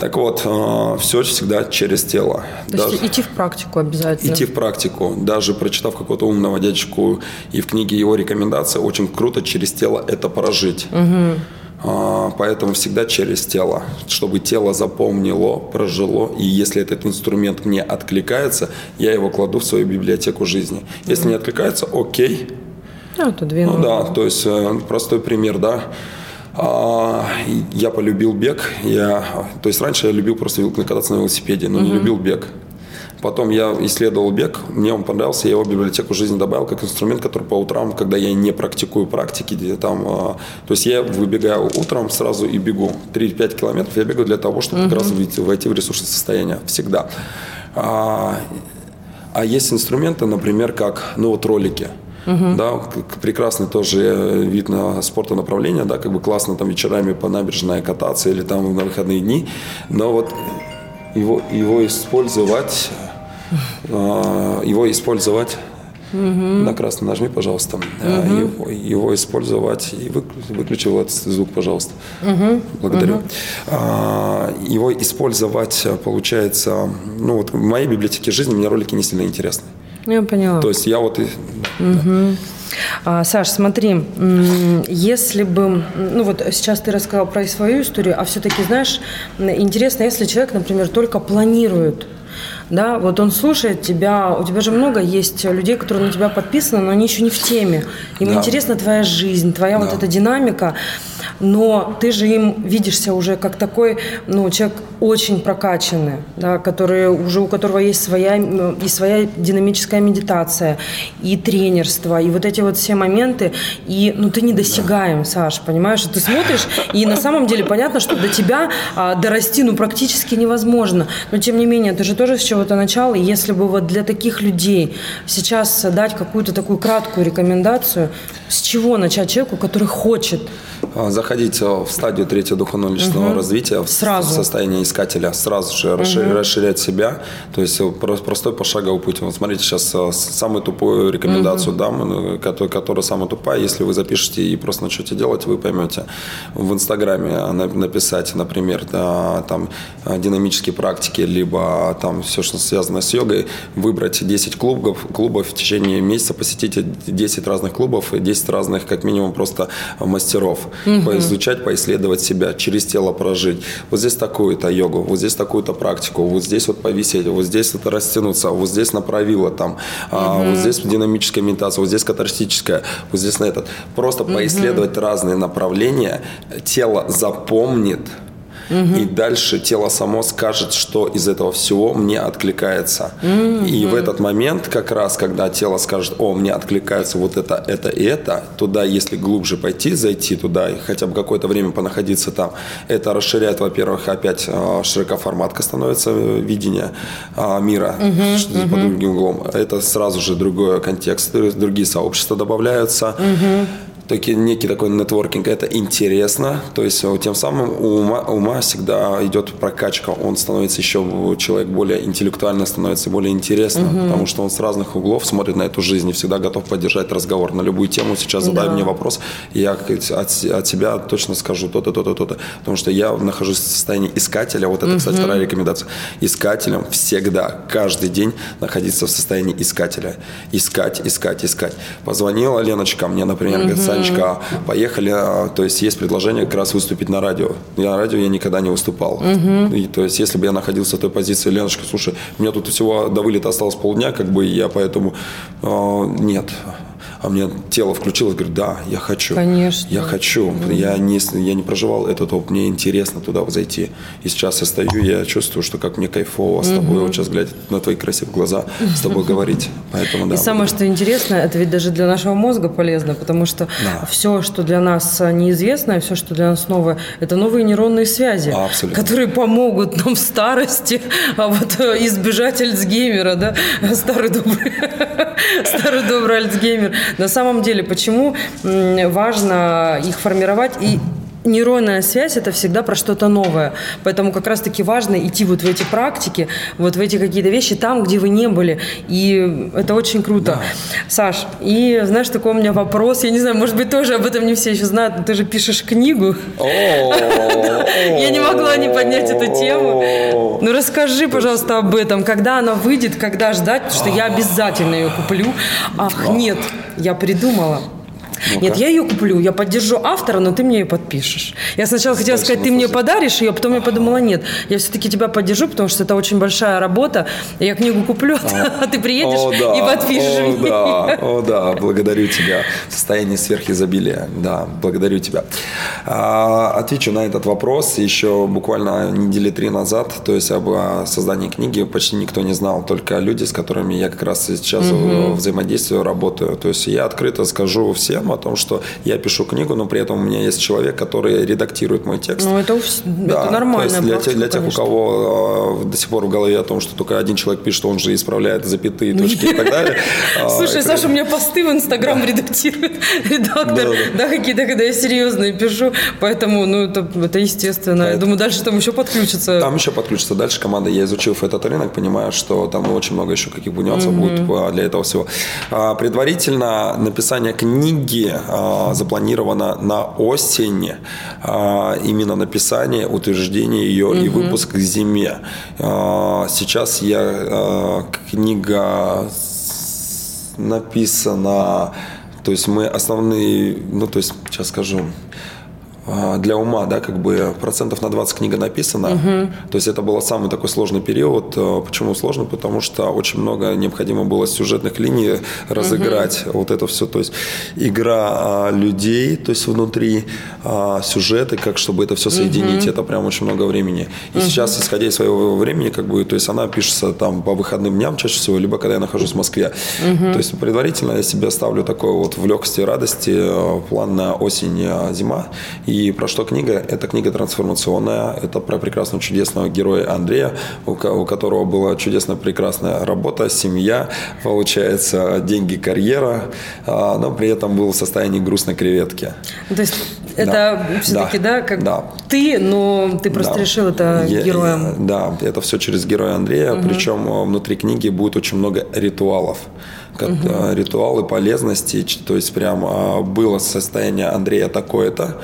Так вот, э, все всегда через тело. То Даже, есть идти в практику обязательно. Идти в практику. Даже прочитав какого-то умного дядечку и в книге его рекомендации, очень круто через тело это прожить. Угу. А, поэтому всегда через тело, чтобы тело запомнило, прожило. И если этот инструмент мне откликается, я его кладу в свою библиотеку жизни. Если не откликается, окей. Ну, то Ну да, то есть э, простой пример, да. А, я полюбил бег. Я, то есть раньше я любил просто кататься на велосипеде, но угу. не любил бег. Потом я исследовал бег, мне он понравился, я его в библиотеку жизни добавил как инструмент, который по утрам, когда я не практикую практики, там, а, то есть я выбегаю утром сразу и бегу. 3-5 километров я бегаю для того, чтобы угу. как раз войти в ресурсное состояние. Всегда. А, а есть инструменты, например, как, ну вот ролики. Угу. Да, прекрасный тоже вид на спортонаправление, да, как бы классно там вечерами по набережной кататься или там на выходные дни, но вот его, его использовать его использовать Угу. На красный нажми, пожалуйста. Угу. Его, его использовать и выключи вот звук, пожалуйста. Угу. Благодарю. Угу. Его использовать, получается, ну вот в моей библиотеке жизни мне ролики не сильно интересны. Я поняла. То есть я вот... Угу. Да. А, Саш, смотри, если бы, ну вот сейчас ты рассказал про свою историю, а все-таки, знаешь, интересно, если человек, например, только планирует да, вот он слушает тебя, у тебя же много есть людей, которые на тебя подписаны, но они еще не в теме. Им да. интересна твоя жизнь, твоя да. вот эта динамика, но ты же им видишься уже как такой, ну, человек очень прокачанный, да, который уже у которого есть своя и своя динамическая медитация, и тренерство, и вот эти вот все моменты, и ну ты недосягаем, да. Саш, понимаешь, ты смотришь, и на самом деле понятно, что до тебя а, дорасти ну практически невозможно, но тем не менее ты же тоже с чего-то начал, и если бы вот для таких людей сейчас дать какую-то такую краткую рекомендацию, с чего начать человеку, который хочет? А, заходить в стадию третьего духовного личностного угу. развития сразу. в состоянии искателя, сразу же угу. расширять себя, то есть э, простой пошаговый путь. Вот смотрите, сейчас э, самую тупую рекомендацию угу. дам, которая, которая самая тупая, если вы запишете и просто начнете делать, вы поймете. В Инстаграме написать, например, да, там динамические практики, либо там все, что связано с йогой, выбрать 10 клубов, клубов в течение месяца, посетите 10 разных клубов и 10 разных, как минимум, просто мастеров. угу. Поизучать, поисследовать себя, через тело прожить. Вот здесь такую-то йогу, вот здесь такую-то практику, вот здесь вот повисеть, вот здесь это растянуться, вот здесь направило там, угу. а, вот здесь динамическая медитация, вот здесь катарсическая, вот здесь на этот. Просто угу. поисследовать разные направления, тело запомнит, Угу. И дальше тело само скажет, что из этого всего мне откликается. Угу. И в этот момент, как раз, когда тело скажет, о, мне откликается вот это, это и это, туда, если глубже пойти, зайти туда и хотя бы какое-то время понаходиться там, это расширяет, во-первых, опять а, широкоформатка становится э, видение а, мира угу. под другим углом. Это сразу же другой контекст, другие сообщества добавляются. Угу таки, некий такой нетворкинг, это интересно, то есть э, тем самым у ума, ума всегда идет прокачка, он становится еще, человек более интеллектуально становится, более интересным, угу. потому что он с разных углов смотрит на эту жизнь и всегда готов поддержать разговор на любую тему. Сейчас задай да. мне вопрос, я от, от себя точно скажу то-то, то-то, то-то, потому что я нахожусь в состоянии искателя, вот это, угу. кстати, вторая рекомендация, искателем всегда, каждый день находиться в состоянии искателя, искать, искать, искать. Позвонила Леночка мне, например, угу. говорит, Санечка, поехали, а, то есть есть предложение как раз выступить на радио. Я на радио я никогда не выступал. Угу. И, то есть если бы я находился в той позиции, Леночка, слушай, у меня тут всего до вылета осталось полдня, как бы я поэтому э, нет а мне тело включилось, говорит, да, я хочу. Конечно. Я хочу. Mm-hmm. Я, не, я не проживал этот опыт, мне интересно туда зайти. И сейчас я стою, я чувствую, что как мне кайфово с тобой, mm-hmm. вот сейчас глядя на твои красивые глаза, с тобой говорить. Поэтому, да, и самое, что интересно, это ведь даже для нашего мозга полезно, потому что да. все, что для нас неизвестно, все, что для нас новое, это новые нейронные связи, Абсолютно. которые помогут нам в старости, а вот э, избежать Альцгеймера, да, старый добрый, старый добрый Альцгеймер. На самом деле, почему важно их формировать и нейронная связь – это всегда про что-то новое. Поэтому как раз-таки важно идти вот в эти практики, вот в эти какие-то вещи там, где вы не были. И это очень круто. Да. Саш, и знаешь, такой у меня вопрос. Я не знаю, может быть, тоже об этом не все еще знают, но ты же пишешь книгу. Я не могла не поднять эту тему. Ну, расскажи, пожалуйста, об этом. Когда она выйдет, когда ждать, потому что я обязательно ее куплю. Ах, нет, я придумала ну Нет, я ее куплю, я поддержу автора, но ты мне ее подпишешь. Я сначала хотела сказать, ты мне подаришь ее, а потом я подумала, нет, я все-таки тебя поддержу, потому что это очень большая работа. Я книгу куплю, а ты приедешь о, да, и подпишешь о, мне. Да, о, да, благодарю тебя. Состояние сверхизобилия, да, благодарю тебя. А, отвечу на этот вопрос. Еще буквально недели три назад, то есть об создании книги почти никто не знал, только люди, с которыми я как раз сейчас угу. взаимодействую, работаю. То есть я открыто скажу всем о том, что я пишу книгу, но при этом у меня есть человек, который редактирует мой текст. Ну, это, да, это нормально. То есть для, тех, для тех, у кого э, до сих пор в голове о том, что только один человек пишет, он же исправляет запятые, точки и так далее. А, Слушай, Саша, у меня посты в Инстаграм редактирует редактор. Да, какие-то, когда я серьезные пишу. Поэтому, ну, это естественно. Я думаю, дальше там еще подключится. Там еще подключится. Дальше команда, я изучив этот рынок, понимаю, что там очень много еще каких бы нюансов будет а, для этого всего. Предварительно написание книги а, запланировано на осень, а, именно написание, утверждение ее угу. и выпуск к зиме. А, сейчас я а, книга написана, то есть мы основные, ну то есть сейчас скажу, для ума, да, как бы процентов на 20 книга написана. Угу. То есть это был самый такой сложный период. А, почему сложно? Потому что очень много необходимо было сюжетных линий разыграть. Угу. Вот это все. То есть игра а, людей, то есть внутри сюжеты, как чтобы это все соединить. Угу. Это прям очень много времени. И угу. сейчас, исходя из своего времени, как бы, то есть она пишется там по выходным дням чаще всего, либо когда я нахожусь в Москве. Угу. То есть предварительно я себе ставлю такой вот в легкости и радости план на осень, зима. И и про что книга? Это книга трансформационная. Это про прекрасного, чудесного героя Андрея, у, которого была чудесная, прекрасная работа, семья, получается, деньги, карьера, а, но при этом был в состоянии грустной креветки. То есть это да. все-таки, да, да, как да. ты, но ты просто да. решил это Я, героем. Да, это все через героя Андрея, угу. причем а, внутри книги будет очень много ритуалов как угу. ритуалы полезности, то есть прям было состояние Андрея такое-то,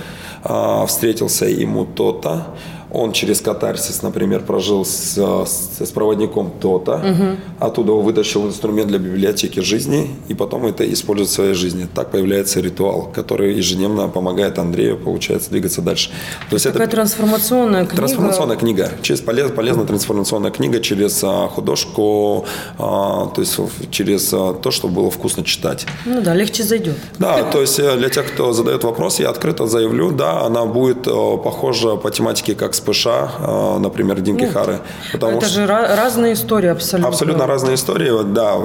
встретился ему то-то, он через катарсис, например, прожил с, с, с проводником то-то, угу. оттуда вытащил инструмент для библиотеки жизни, и потом это использует в своей жизни. Так появляется ритуал, который ежедневно помогает Андрею, получается, двигаться дальше. То есть Такая это трансформационная книга. Трансформационная книга. Через полез, полезная трансформационная книга через а, художку, а, то есть через а, то, что было вкусно читать. Ну да, легче зайдет. Да, то есть э, для тех, кто задает вопрос, я открыто заявлю, да, она будет э, похожа по тематике как с ПШ, э, например, Димки ну, Хары. Потому это что... же разные истории абсолютно. Абсолютно разные истории, да.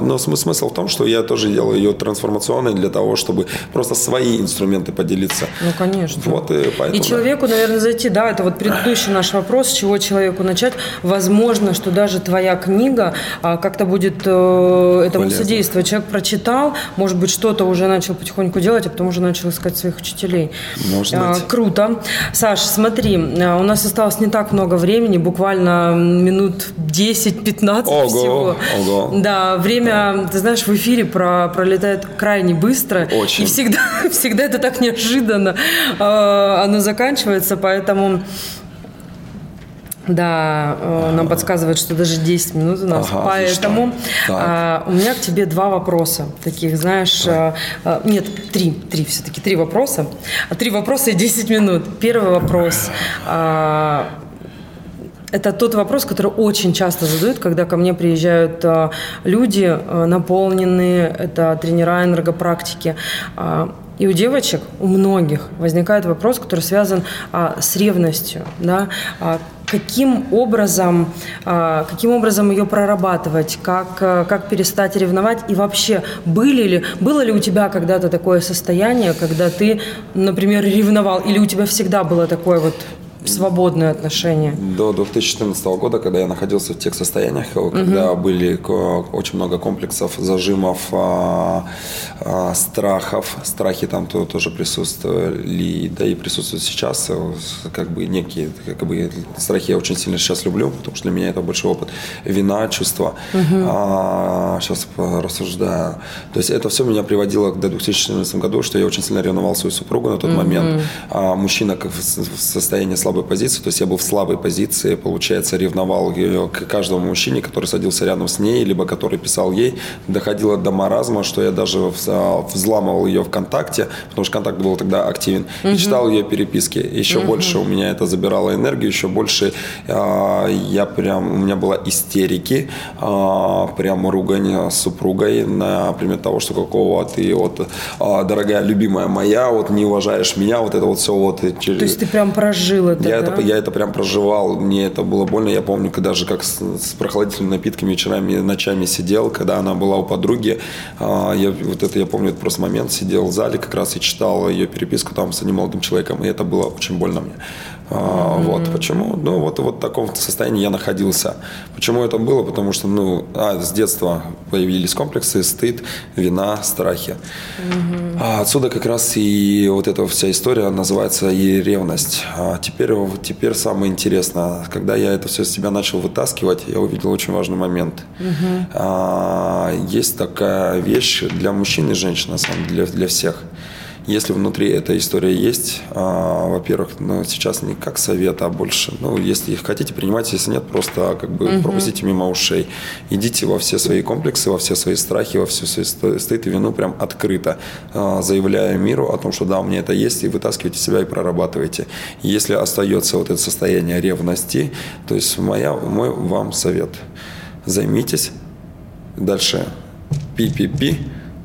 Но смысл в том, что я тоже делаю ее трансформационной для того, чтобы просто свои инструменты поделиться. Ну, конечно. Вот и поэтому. И человеку, наверное, зайти, да, это вот предыдущий наш вопрос, с чего человеку начать. Возможно, что даже твоя книга а, как-то будет э, этому Полезно. содействовать. Человек прочитал, может быть, что-то уже начал потихоньку делать, а потом уже начал искать своих учителей. Может а, быть. Круто. Саш, смотри, у нас осталось не так много времени, буквально минут 10-15 всего. Ого. Да, время, ты знаешь, в эфире про, пролетает крайне быстро. Очень. И всегда, всегда это так неожиданно э, оно заканчивается, поэтому да, э, нам подсказывают, что даже 10 минут у нас. Ага, Поэтому э, у меня к тебе два вопроса. Таких, знаешь, э, э, нет, три, три все-таки, три вопроса. А три вопроса и 10 минут. Первый вопрос. Э, это тот вопрос, который очень часто задают, когда ко мне приезжают э, люди э, наполненные, это тренера энергопрактики. Э, и у девочек, у многих возникает вопрос, который связан а, с ревностью. Да? А, каким образом, а, каким образом ее прорабатывать, как, а, как перестать ревновать и вообще были ли, было ли у тебя когда-то такое состояние, когда ты, например, ревновал, или у тебя всегда было такое вот свободные отношения? До 2014 года, когда я находился в тех состояниях, когда угу. были очень много комплексов, зажимов, а, а, страхов, страхи там то, тоже присутствовали, да и присутствуют сейчас, э, как бы некие, как бы страхи я очень сильно сейчас люблю, потому что для меня это большой опыт. Вина, чувства. Угу. А, сейчас рассуждаю. То есть это все меня приводило к 2014 году, что я очень сильно ревновал свою супругу на тот угу. момент. А мужчина в состоянии слабой позиции, то есть я был в слабой позиции, получается, ревновал ее к каждому мужчине, который садился рядом с ней, либо который писал ей. Доходило до маразма, что я даже взламывал ее ВКонтакте, потому что контакт был тогда активен, угу. и читал ее переписки. Еще угу. больше у меня это забирало энергию, еще больше э, я прям, у меня была истерики, э, прям ругань с супругой на предмет того, что какого ты вот, э, дорогая, любимая моя, вот не уважаешь меня, вот это вот все вот. То есть ты прям прожил это, я, да? это, я это прям проживал, мне это было больно. Я помню, когда же как с, с прохладительными напитками вечерами, ночами сидел, когда она была у подруги. А, я, вот это я помню, это просто момент, сидел в зале как раз и читал ее переписку там с одним молодым человеком, и это было очень больно мне. Mm-hmm. Вот почему, ну вот вот в таком состоянии я находился. Почему это было? Потому что, ну, а, с детства появились комплексы, стыд, вина, страхи. Mm-hmm. А отсюда как раз и вот эта вся история называется и ревность. А теперь, теперь самое интересное, когда я это все с себя начал вытаскивать, я увидел очень важный момент. Mm-hmm. А, есть такая вещь для мужчин и женщин, на самом деле, для, для всех – если внутри эта история есть, а, во-первых, ну, сейчас не как совет, а больше, ну, если их хотите, принимать, если нет, просто как бы угу. пропустите мимо ушей. Идите во все свои комплексы, во все свои страхи, во все свои стыд и вину прям открыто, а, заявляя миру о том, что да, у меня это есть, и вытаскивайте себя и прорабатывайте. Если остается вот это состояние ревности, то есть моя, мой вам совет. Займитесь дальше пи-пи-пи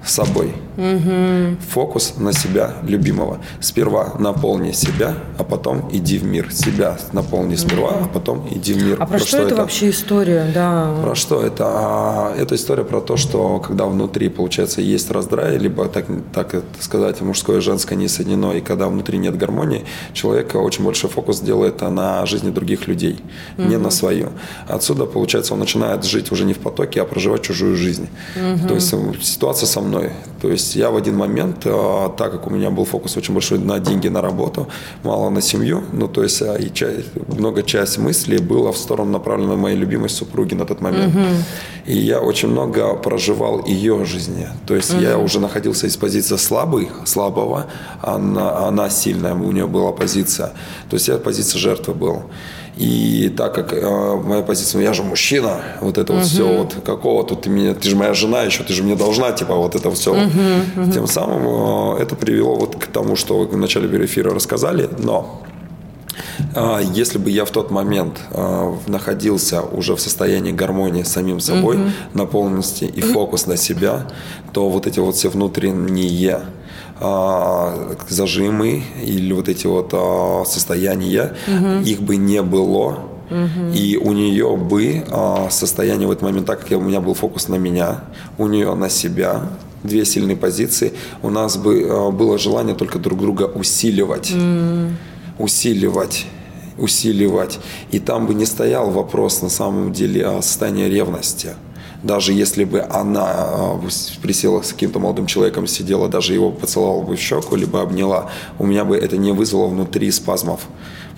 собой. Угу. Фокус на себя любимого. Сперва наполни себя, а потом иди в мир. Себя наполни сперва, угу. а потом иди в мир. А про, про что, что это, это вообще история? Да. Про что это? А, это история про то, что когда внутри, получается, есть раздрай, либо так, так сказать, мужское и женское не соединено, и когда внутри нет гармонии, человек очень большой фокус делает на жизни других людей, угу. не на свою. Отсюда, получается, он начинает жить уже не в потоке, а проживать чужую жизнь. Угу. То есть ситуация со мной. То есть есть я в один момент, э, так как у меня был фокус очень большой на деньги, на работу, мало на семью, ну то есть э, и часть, много часть мыслей было в сторону направлена моей любимой супруги на тот момент. Угу. И я очень много проживал ее жизни. То есть угу. я уже находился из позиции слабый, слабого, она, она сильная, у нее была позиция. То есть я позиция жертвы был. И так как э, моя позиция, ну я же мужчина, вот это вот все, вот какого тут ты меня, ты же моя жена еще, ты же мне должна, типа вот это все. Тем самым э, это привело вот к тому, что вы в начале эфира рассказали, но э, если бы я в тот момент э, находился уже в состоянии гармонии с самим собой, mm-hmm. наполненности и фокус на себя, то вот эти вот все внутренние зажимы или вот эти вот а, состояния, угу. их бы не было. Угу. И у нее бы а, состояние в этот момент, так как у меня был фокус на меня, у нее на себя, две сильные позиции, у нас бы было желание только друг друга усиливать. Mm. Усиливать усиливать. И там бы не стоял вопрос на самом деле о состоянии ревности даже если бы она а, присела с каким-то молодым человеком, сидела, даже его поцеловала бы в щеку, либо обняла, у меня бы это не вызвало внутри спазмов.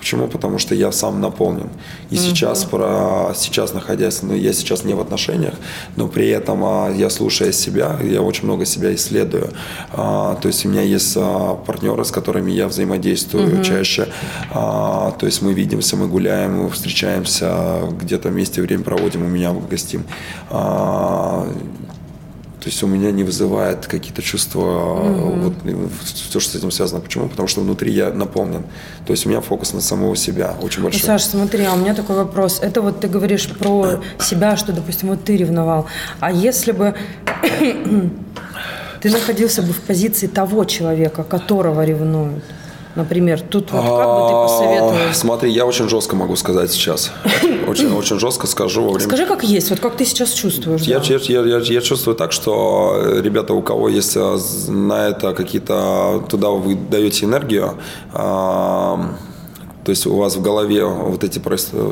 Почему? Потому что я сам наполнен. И угу. сейчас, про, сейчас находясь, ну, я сейчас не в отношениях, но при этом а, я слушая себя, я очень много себя исследую. А, то есть у меня есть а, партнеры, с которыми я взаимодействую угу. чаще. А, то есть мы видимся, мы гуляем, мы встречаемся, где-то вместе время проводим, у меня гостим. А, то есть у меня не вызывает какие-то чувства, mm-hmm. вот, все, что с этим связано. Почему? Потому что внутри я наполнен. То есть у меня фокус на самого себя очень большой. Ну, Саша, смотри, а у меня такой вопрос. Это вот ты говоришь про себя, что, допустим, вот ты ревновал. А если бы ты находился бы в позиции того человека, которого ревнуют, Например, тут вот как бы ты посоветовал? Смотри, я очень жестко могу сказать сейчас. Очень, очень жестко скажу во время... Скажи, как есть, вот как ты сейчас чувствуешь. Я, да? я, я, я чувствую так, что э, ребята, у кого есть э, на это какие-то... Туда вы даете энергию, то есть у вас в голове вот эти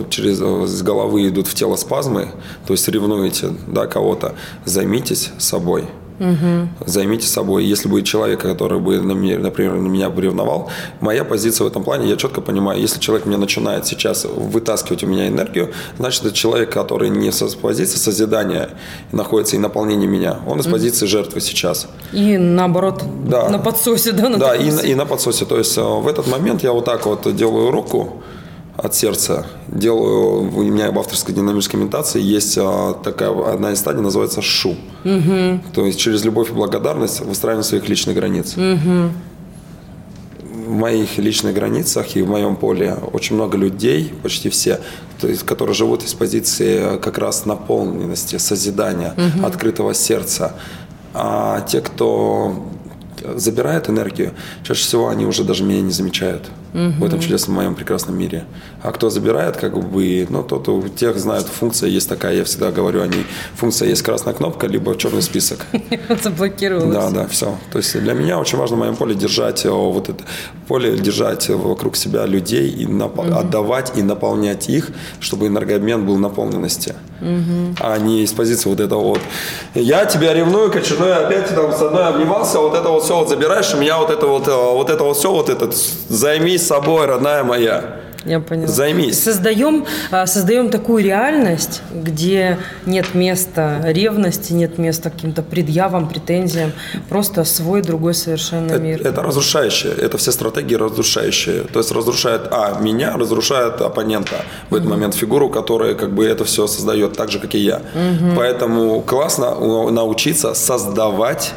через с головы идут в тело спазмы, то есть ревнуете да, кого-то, займитесь собой – Угу. Займите собой. Если будет человек, который бы, например, на меня бы ревновал, моя позиция в этом плане, я четко понимаю, если человек мне начинает сейчас вытаскивать у меня энергию, значит, это человек, который не с позиции созидания находится и наполнения меня. Он из позиции жертвы сейчас. И наоборот, да. на подсосе, да? На да, и, и на подсосе. То есть э, в этот момент я вот так вот делаю руку, от сердца. Делаю, у меня в авторской динамической медитации есть а, такая одна из стадий, называется шу. Угу. То есть через любовь и благодарность выстраиваем своих личных границ. Угу. В моих личных границах и в моем поле очень много людей, почти все, то есть, которые живут из позиции как раз наполненности, созидания, угу. открытого сердца. А те, кто забирает энергию, чаще всего они уже даже меня не замечают угу. в этом чудесном моем прекрасном мире. А кто забирает, как бы, ну, тот у тех знает, функция есть такая, я всегда говорю о ней. Функция есть красная кнопка, либо черный список. Заблокировалось. Да, да, все. То есть для меня очень важно в моем поле держать вот это поле, держать вокруг себя людей и отдавать и наполнять их, чтобы энергообмен был наполненности. Угу. А не из позиции вот этого вот. Я тебя ревную, кочаной, опять там с одной обнимался, вот это вот все вот забираешь, у меня вот это вот, вот это вот все, вот этот, займись собой, родная моя. Я поняла. Займись. Создаем, а, создаем такую реальность, где нет места ревности, нет места каким-то предъявам, претензиям. Просто свой, другой совершенно мир. Это, это разрушающее. Это все стратегии разрушающие. То есть разрушает, а, меня, разрушает оппонента в этот mm момент фигуру, которая как бы это все создает так же, как и я. mm Поэтому классно научиться создавать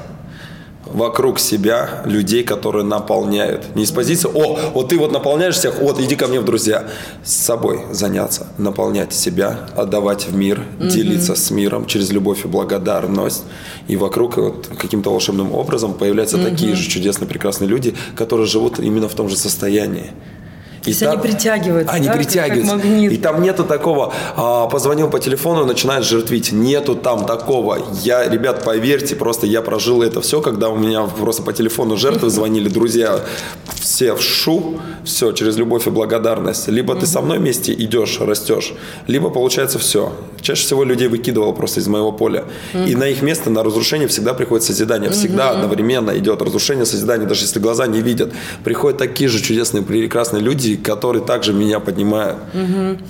вокруг себя людей, которые наполняют. Не из позиции, о, вот ты вот наполняешь всех, вот иди ко мне в друзья. С собой заняться, наполнять себя, отдавать в мир, mm-hmm. делиться с миром через любовь и благодарность. И вокруг вот каким-то волшебным образом появляются mm-hmm. такие же чудесные, прекрасные люди, которые живут именно в том же состоянии. То есть они притягиваются, Они да, притягиваются. как магнит. И там нету такого, а, позвонил по телефону, начинает жертвить. Нету там такого. Я, ребят, поверьте, просто я прожил это все, когда у меня просто по телефону жертвы звонили, друзья, все в шу, все, через любовь и благодарность. Либо ты со мной вместе идешь, растешь, либо получается все. Чаще всего людей выкидывал просто из моего поля. И на их место, на разрушение всегда приходит созидание. Всегда одновременно идет разрушение, созидание, даже если глаза не видят. Приходят такие же чудесные, прекрасные люди, которые также меня поднимают.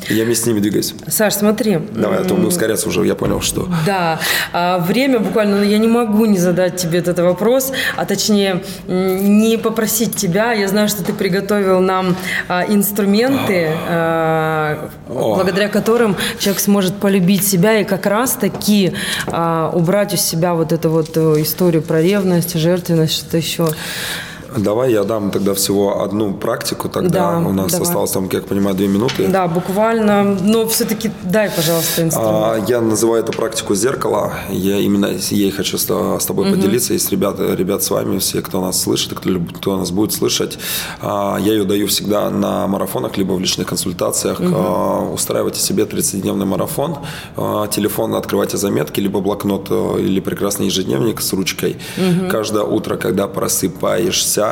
И я вместе с ними двигаюсь. Саш, смотри. Давай, а то мы ускоряться уже, я понял, что... Да, а, время буквально, ну, я не могу не задать тебе этот вопрос, а точнее не попросить тебя. Я знаю, что ты приготовил нам а, инструменты, а, благодаря которым человек сможет полюбить себя и как раз таки убрать у себя вот эту вот э, историю про ревность, жертвенность, что-то еще. Давай я дам тогда всего одну практику, тогда Да, у нас давай. осталось там, как я понимаю, две минуты. Да, буквально, но все-таки дай, пожалуйста, инструмент. А, Я называю эту практику зеркало. Я именно ей хочу с, с тобой поделиться. Есть ребята, ребят с вами, все, кто нас слышит, кто, кто нас будет слышать. А, Я ее даю всегда на марафонах, либо в личных консультациях. А, Устраивайте себе 30-дневный марафон. А, Телефон открывайте заметки, либо блокнот, э, или прекрасный ежедневник с ручкой. Каждое утро, когда просыпаешься,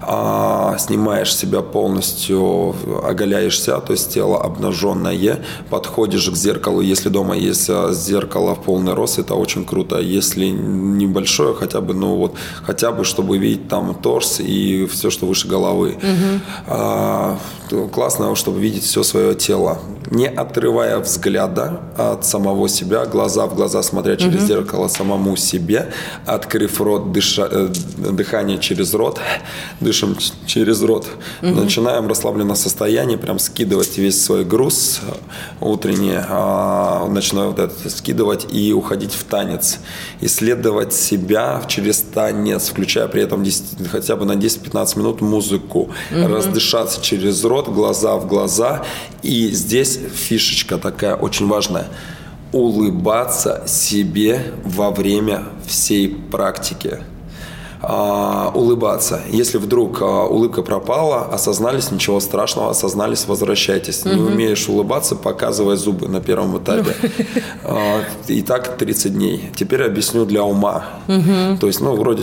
а, снимаешь себя полностью, оголяешься, то есть тело обнаженное, подходишь к зеркалу, если дома есть а, зеркало в полный рост, это очень круто, если небольшое, хотя бы, ну вот, хотя бы, чтобы видеть там торс и все, что выше головы. А, то классно, чтобы видеть все свое тело, не отрывая взгляда от самого себя, глаза в глаза, смотря через зеркало самому себе, открыв рот, дыша, э, дыхание через рот, дышим через рот, начинаем расслабленное состояние, прям скидывать весь свой груз утренний, а, начинаю вот это скидывать и уходить в танец, исследовать себя через танец, включая при этом 10 хотя бы на 10-15 минут музыку, раздышаться через рот, глаза в глаза, и здесь фишечка такая очень важная улыбаться себе во время всей практики. А, улыбаться. Если вдруг а, улыбка пропала, осознались, ничего страшного, осознались, возвращайтесь. Не умеешь улыбаться, показывай зубы на первом этапе. А, И так 30 дней. Теперь объясню для ума. То есть, ну, вроде,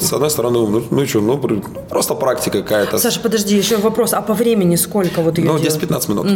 с одной стороны, ну, ну что, ну, пр- просто практика какая-то. Саша, подожди, еще вопрос. А по времени сколько вот ее Ну, делать? 10-15 минут.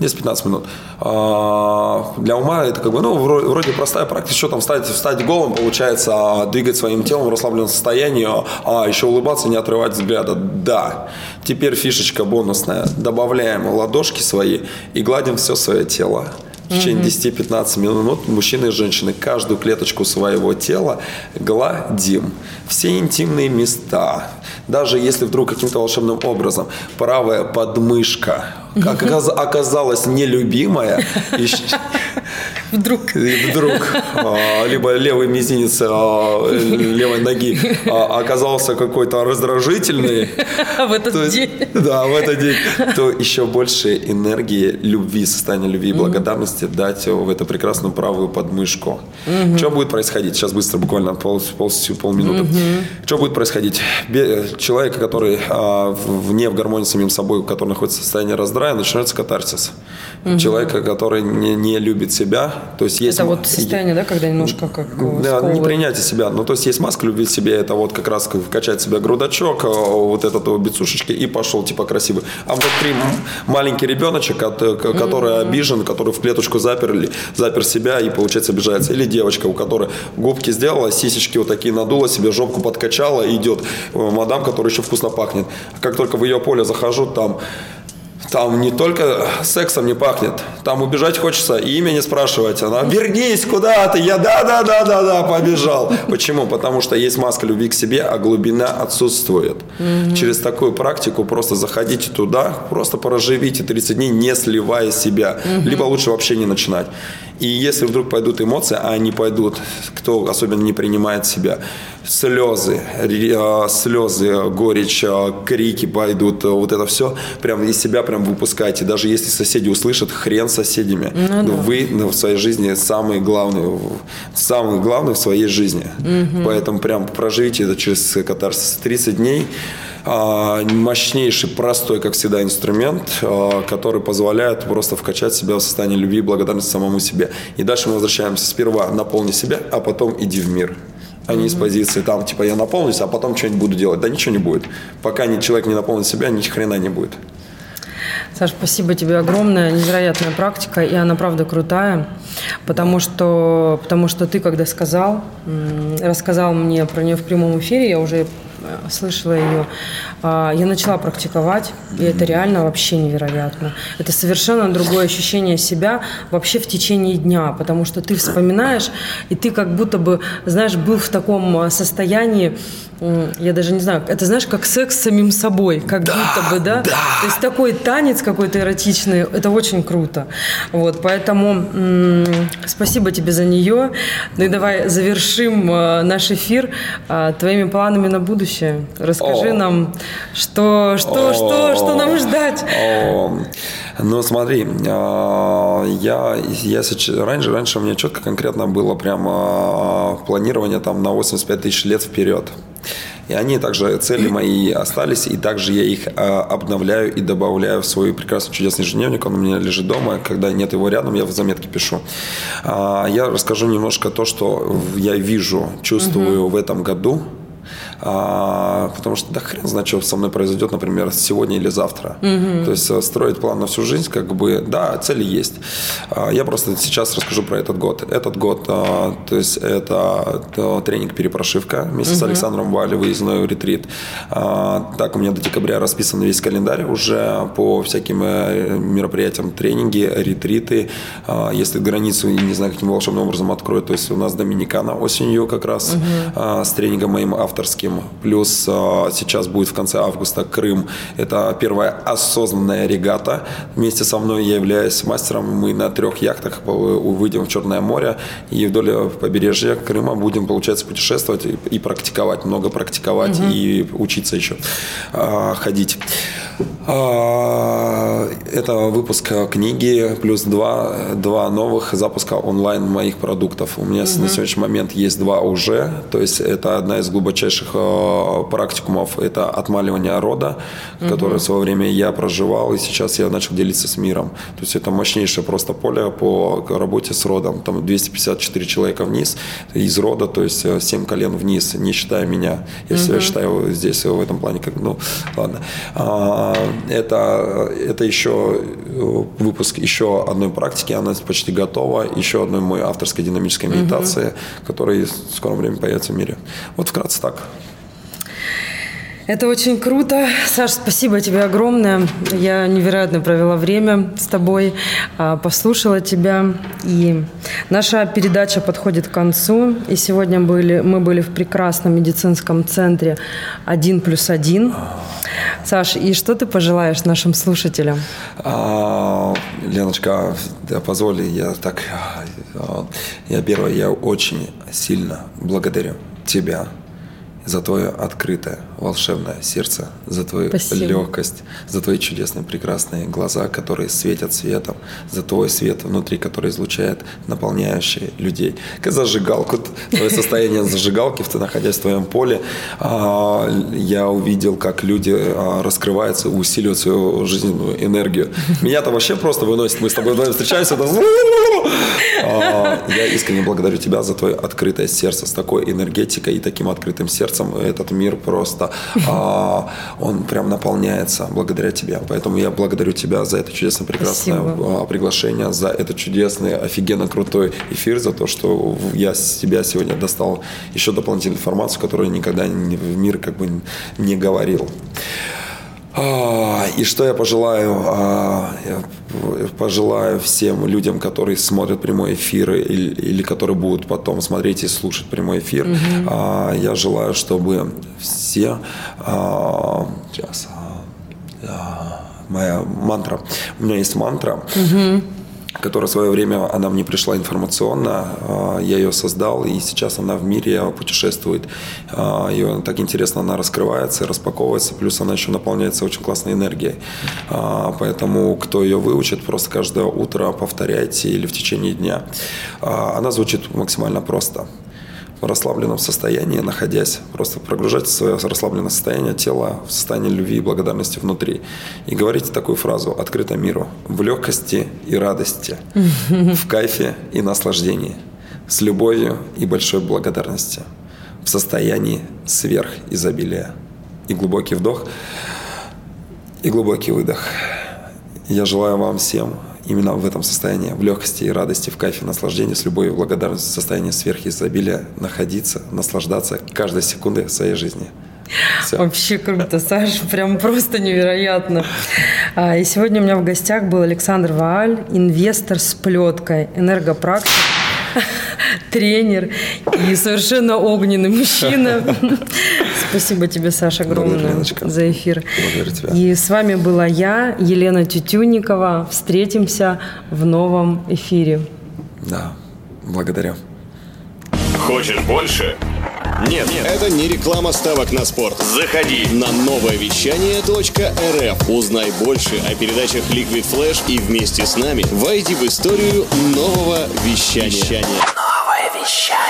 10-15 минут. А, для ума это как бы, ну, вро- вроде простая практика. Что там встать, встать голым, получается, двигать своим телом в расслабленном состоянии, а, а еще улыбаться, не отрывать взгляда. Да. Теперь фишечка бонусная. Добавляем ладошки свои и гладим все свое тело. В течение 10-15 минут мужчины и женщины каждую клеточку своего тела гладим. Все интимные места. Даже если вдруг каким-то волшебным образом правая подмышка как оказ- оказалась нелюбимая, Вдруг. вдруг а, либо левый мизинец а, э, левой ноги а, оказался какой-то раздражительный, В этот день. Да, в этот день. То еще больше энергии любви, состояния любви и благодарности дать в эту прекрасную правую подмышку. Что будет происходить? Сейчас быстро, буквально пол, пол, полминуты. Что будет происходить? Бе- Человек, который вне в гармонии с самим собой, который находится в состоянии раздрая, начинается катарсис. Человека, который не любит себя, то есть есть Это вот состояние, да, когда немножко как э, да, не принятие себя. Ну, то есть есть маска любви к себе, это вот как раз вкачать в себя грудачок, э, вот этот вот бицушечки, и пошел типа красивый. А внутри маленький ребеночек, э, который обижен, который в клеточку заперли, запер себя и, получается, обижается. Или девочка, у которой губки сделала, сисечки вот такие надула, себе жопку подкачала, и идет мадам, которая еще вкусно пахнет. Как только в ее поле захожу, там там не только сексом не пахнет, там убежать хочется и имя не спрашивать. Она, вернись, куда ты? Я да-да-да-да-да, побежал. Почему? Потому что есть маска любви к себе, а глубина отсутствует. Через такую практику просто заходите туда, просто проживите 30 дней, не сливая себя. Либо лучше вообще не начинать. И если вдруг пойдут эмоции, а они пойдут, кто особенно не принимает себя, слезы, а, слезы, горечь, а, крики пойдут, а, вот это все, прям из себя прям выпускайте. Даже если соседи услышат, хрен с соседями. Вы ну, в своей жизни самые главные, самые главные в своей жизни. Поэтому прям проживите это через катарсис 30 дней. А, мощнейший, простой, как всегда, инструмент, а, который позволяет просто вкачать себя в состояние любви и благодарности самому себе. И дальше мы возвращаемся сперва наполни себя, а потом иди в мир а не с позиции там, типа, я наполнюсь, а потом что-нибудь буду делать. Да ничего не будет. Пока человек не наполнит себя, ни хрена не будет. Саш, спасибо тебе огромное, невероятная практика, и она правда крутая, потому что, потому что ты, когда сказал, рассказал мне про нее в прямом эфире, я уже слышала ее, а, я начала практиковать, и это реально вообще невероятно. Это совершенно другое ощущение себя вообще в течение дня, потому что ты вспоминаешь, и ты как будто бы, знаешь, был в таком а, состоянии, я даже не знаю, это знаешь, как секс с самим собой, как да, будто бы, да? да? То есть такой танец какой-то эротичный, это очень круто. Вот, поэтому м- спасибо тебе за нее. Ну и давай завершим э, наш эфир э, твоими планами на будущее. Расскажи О. нам, что, что, О. что, что нам ждать. О. Ну, смотри, а, я, я сейчас, раньше, раньше у меня четко конкретно было прямо а, планирование там на 85 тысяч лет вперед. И они также, цели мои остались, и также я их а, обновляю и добавляю в свой прекрасный чудесный ежедневник. Он у меня лежит дома, когда нет его рядом, я в заметке пишу. Я расскажу немножко то, что я вижу, чувствую угу. в этом году, а, потому что да хрен знает, что со мной произойдет, например, сегодня или завтра. Угу. То есть э, строить план на всю жизнь, как бы, да, цели есть. А, я просто сейчас расскажу про этот год. Этот год, а, то есть это тренинг перепрошивка вместе угу. с Александром Вали, выездной ретрит. А, так, у меня до декабря расписан весь календарь уже по всяким э, мероприятиям, тренинги, ретриты. А, если границу, не знаю, каким волшебным образом откроют, то есть у нас Доминикана осенью как раз угу. с тренингом моим авторским Крым, плюс а, сейчас будет в конце августа Крым. Это первая осознанная регата. Вместе со мной я являюсь мастером. Мы на трех яхтах выйдем в Черное море и вдоль побережья Крыма будем, получается, путешествовать и практиковать, много практиковать угу. и учиться еще а, ходить. А, это выпуск книги, плюс два, два новых запуска онлайн моих продуктов. У меня угу. на сегодняшний момент есть два уже. То есть это одна из глубочайших э, практикумов. Это отмаливание рода, угу. которое в свое время я проживал, и сейчас я начал делиться с миром. То есть это мощнейшее просто поле по работе с родом. Там 254 человека вниз из рода, то есть 7 колен вниз, не считая меня. Я угу. себя считаю здесь в этом плане как, ну, ладно. А, это, это еще э, выпуск еще одной практики, она почти готова, еще одной моей авторской динамической медитации, угу. которая в скором времени появится в мире. Вот вкратце так. Это очень круто. Саш, спасибо тебе огромное. Я невероятно провела время с тобой, а, послушала тебя. И наша передача подходит к концу. И сегодня были, мы были в прекрасном медицинском центре «Один плюс один». Саш, и что ты пожелаешь нашим слушателям? А, Леночка, да, позволь, я так... А, я первое, я очень сильно благодарю тебя за твое открытое, волшебное сердце, за твою Спасибо. легкость, за твои чудесные, прекрасные глаза, которые светят светом, за твой свет внутри, который излучает, наполняющий людей. Как зажигалку, твое состояние зажигалки, находясь в твоем поле, а, я увидел, как люди а, раскрываются, усиливают свою жизненную энергию. Меня-то вообще просто выносит, мы с тобой вдвоем встречаемся, а, я искренне благодарю тебя за твое открытое сердце, с такой энергетикой и таким открытым сердцем, этот мир просто, он прям наполняется благодаря тебе. Поэтому я благодарю тебя за это чудесное, прекрасное Спасибо. А, приглашение, за этот чудесный, офигенно крутой эфир, за то, что я с тебя сегодня достал еще дополнительную информацию, которую никогда в мир как бы не говорил. А, и что я пожелаю? Я пожелаю всем людям, которые смотрят прямой эфир или, или которые будут потом смотреть и слушать прямой эфир. Угу. Я желаю, чтобы все... Сейчас. Моя мантра. У меня есть мантра. Угу которая в свое время, она мне пришла информационно, а, я ее создал, и сейчас она в мире путешествует. А, ее так интересно она раскрывается, распаковывается, плюс она еще наполняется очень классной энергией. Поэтому, кто ее выучит, просто каждое утро повторяйте или в течение дня. Она звучит максимально просто. В расслабленном состоянии, находясь, просто прогружать свое расслабленное состояние тела в состояние любви и благодарности внутри. И говорите такую фразу «открыто миру» в легкости и радости, в кайфе и наслаждении, с любовью и большой благодарностью, в состоянии сверхизобилия. И глубокий вдох, и глубокий выдох. Я желаю вам всем именно в этом состоянии, в легкости и радости, в кайфе, наслаждении, с любовью благодарностью, в состоянии сверхизобилия находиться, наслаждаться каждой секундой своей жизни. Все. Вообще круто, Саша, прям просто невероятно. А, и сегодня у меня в гостях был Александр Вааль, инвестор с плеткой, энергопрактик тренер и совершенно огненный мужчина. Спасибо тебе, Саша, огромное за эфир. тебя. И с вами была я, Елена Тютюникова. Встретимся в новом эфире. Да, благодарю. Хочешь больше? Нет, нет, это не реклама ставок на спорт. Заходи на новое вещание .рф. Узнай больше о передачах Liquid Flash и вместе с нами войди в историю нового вещания. Новое вещание.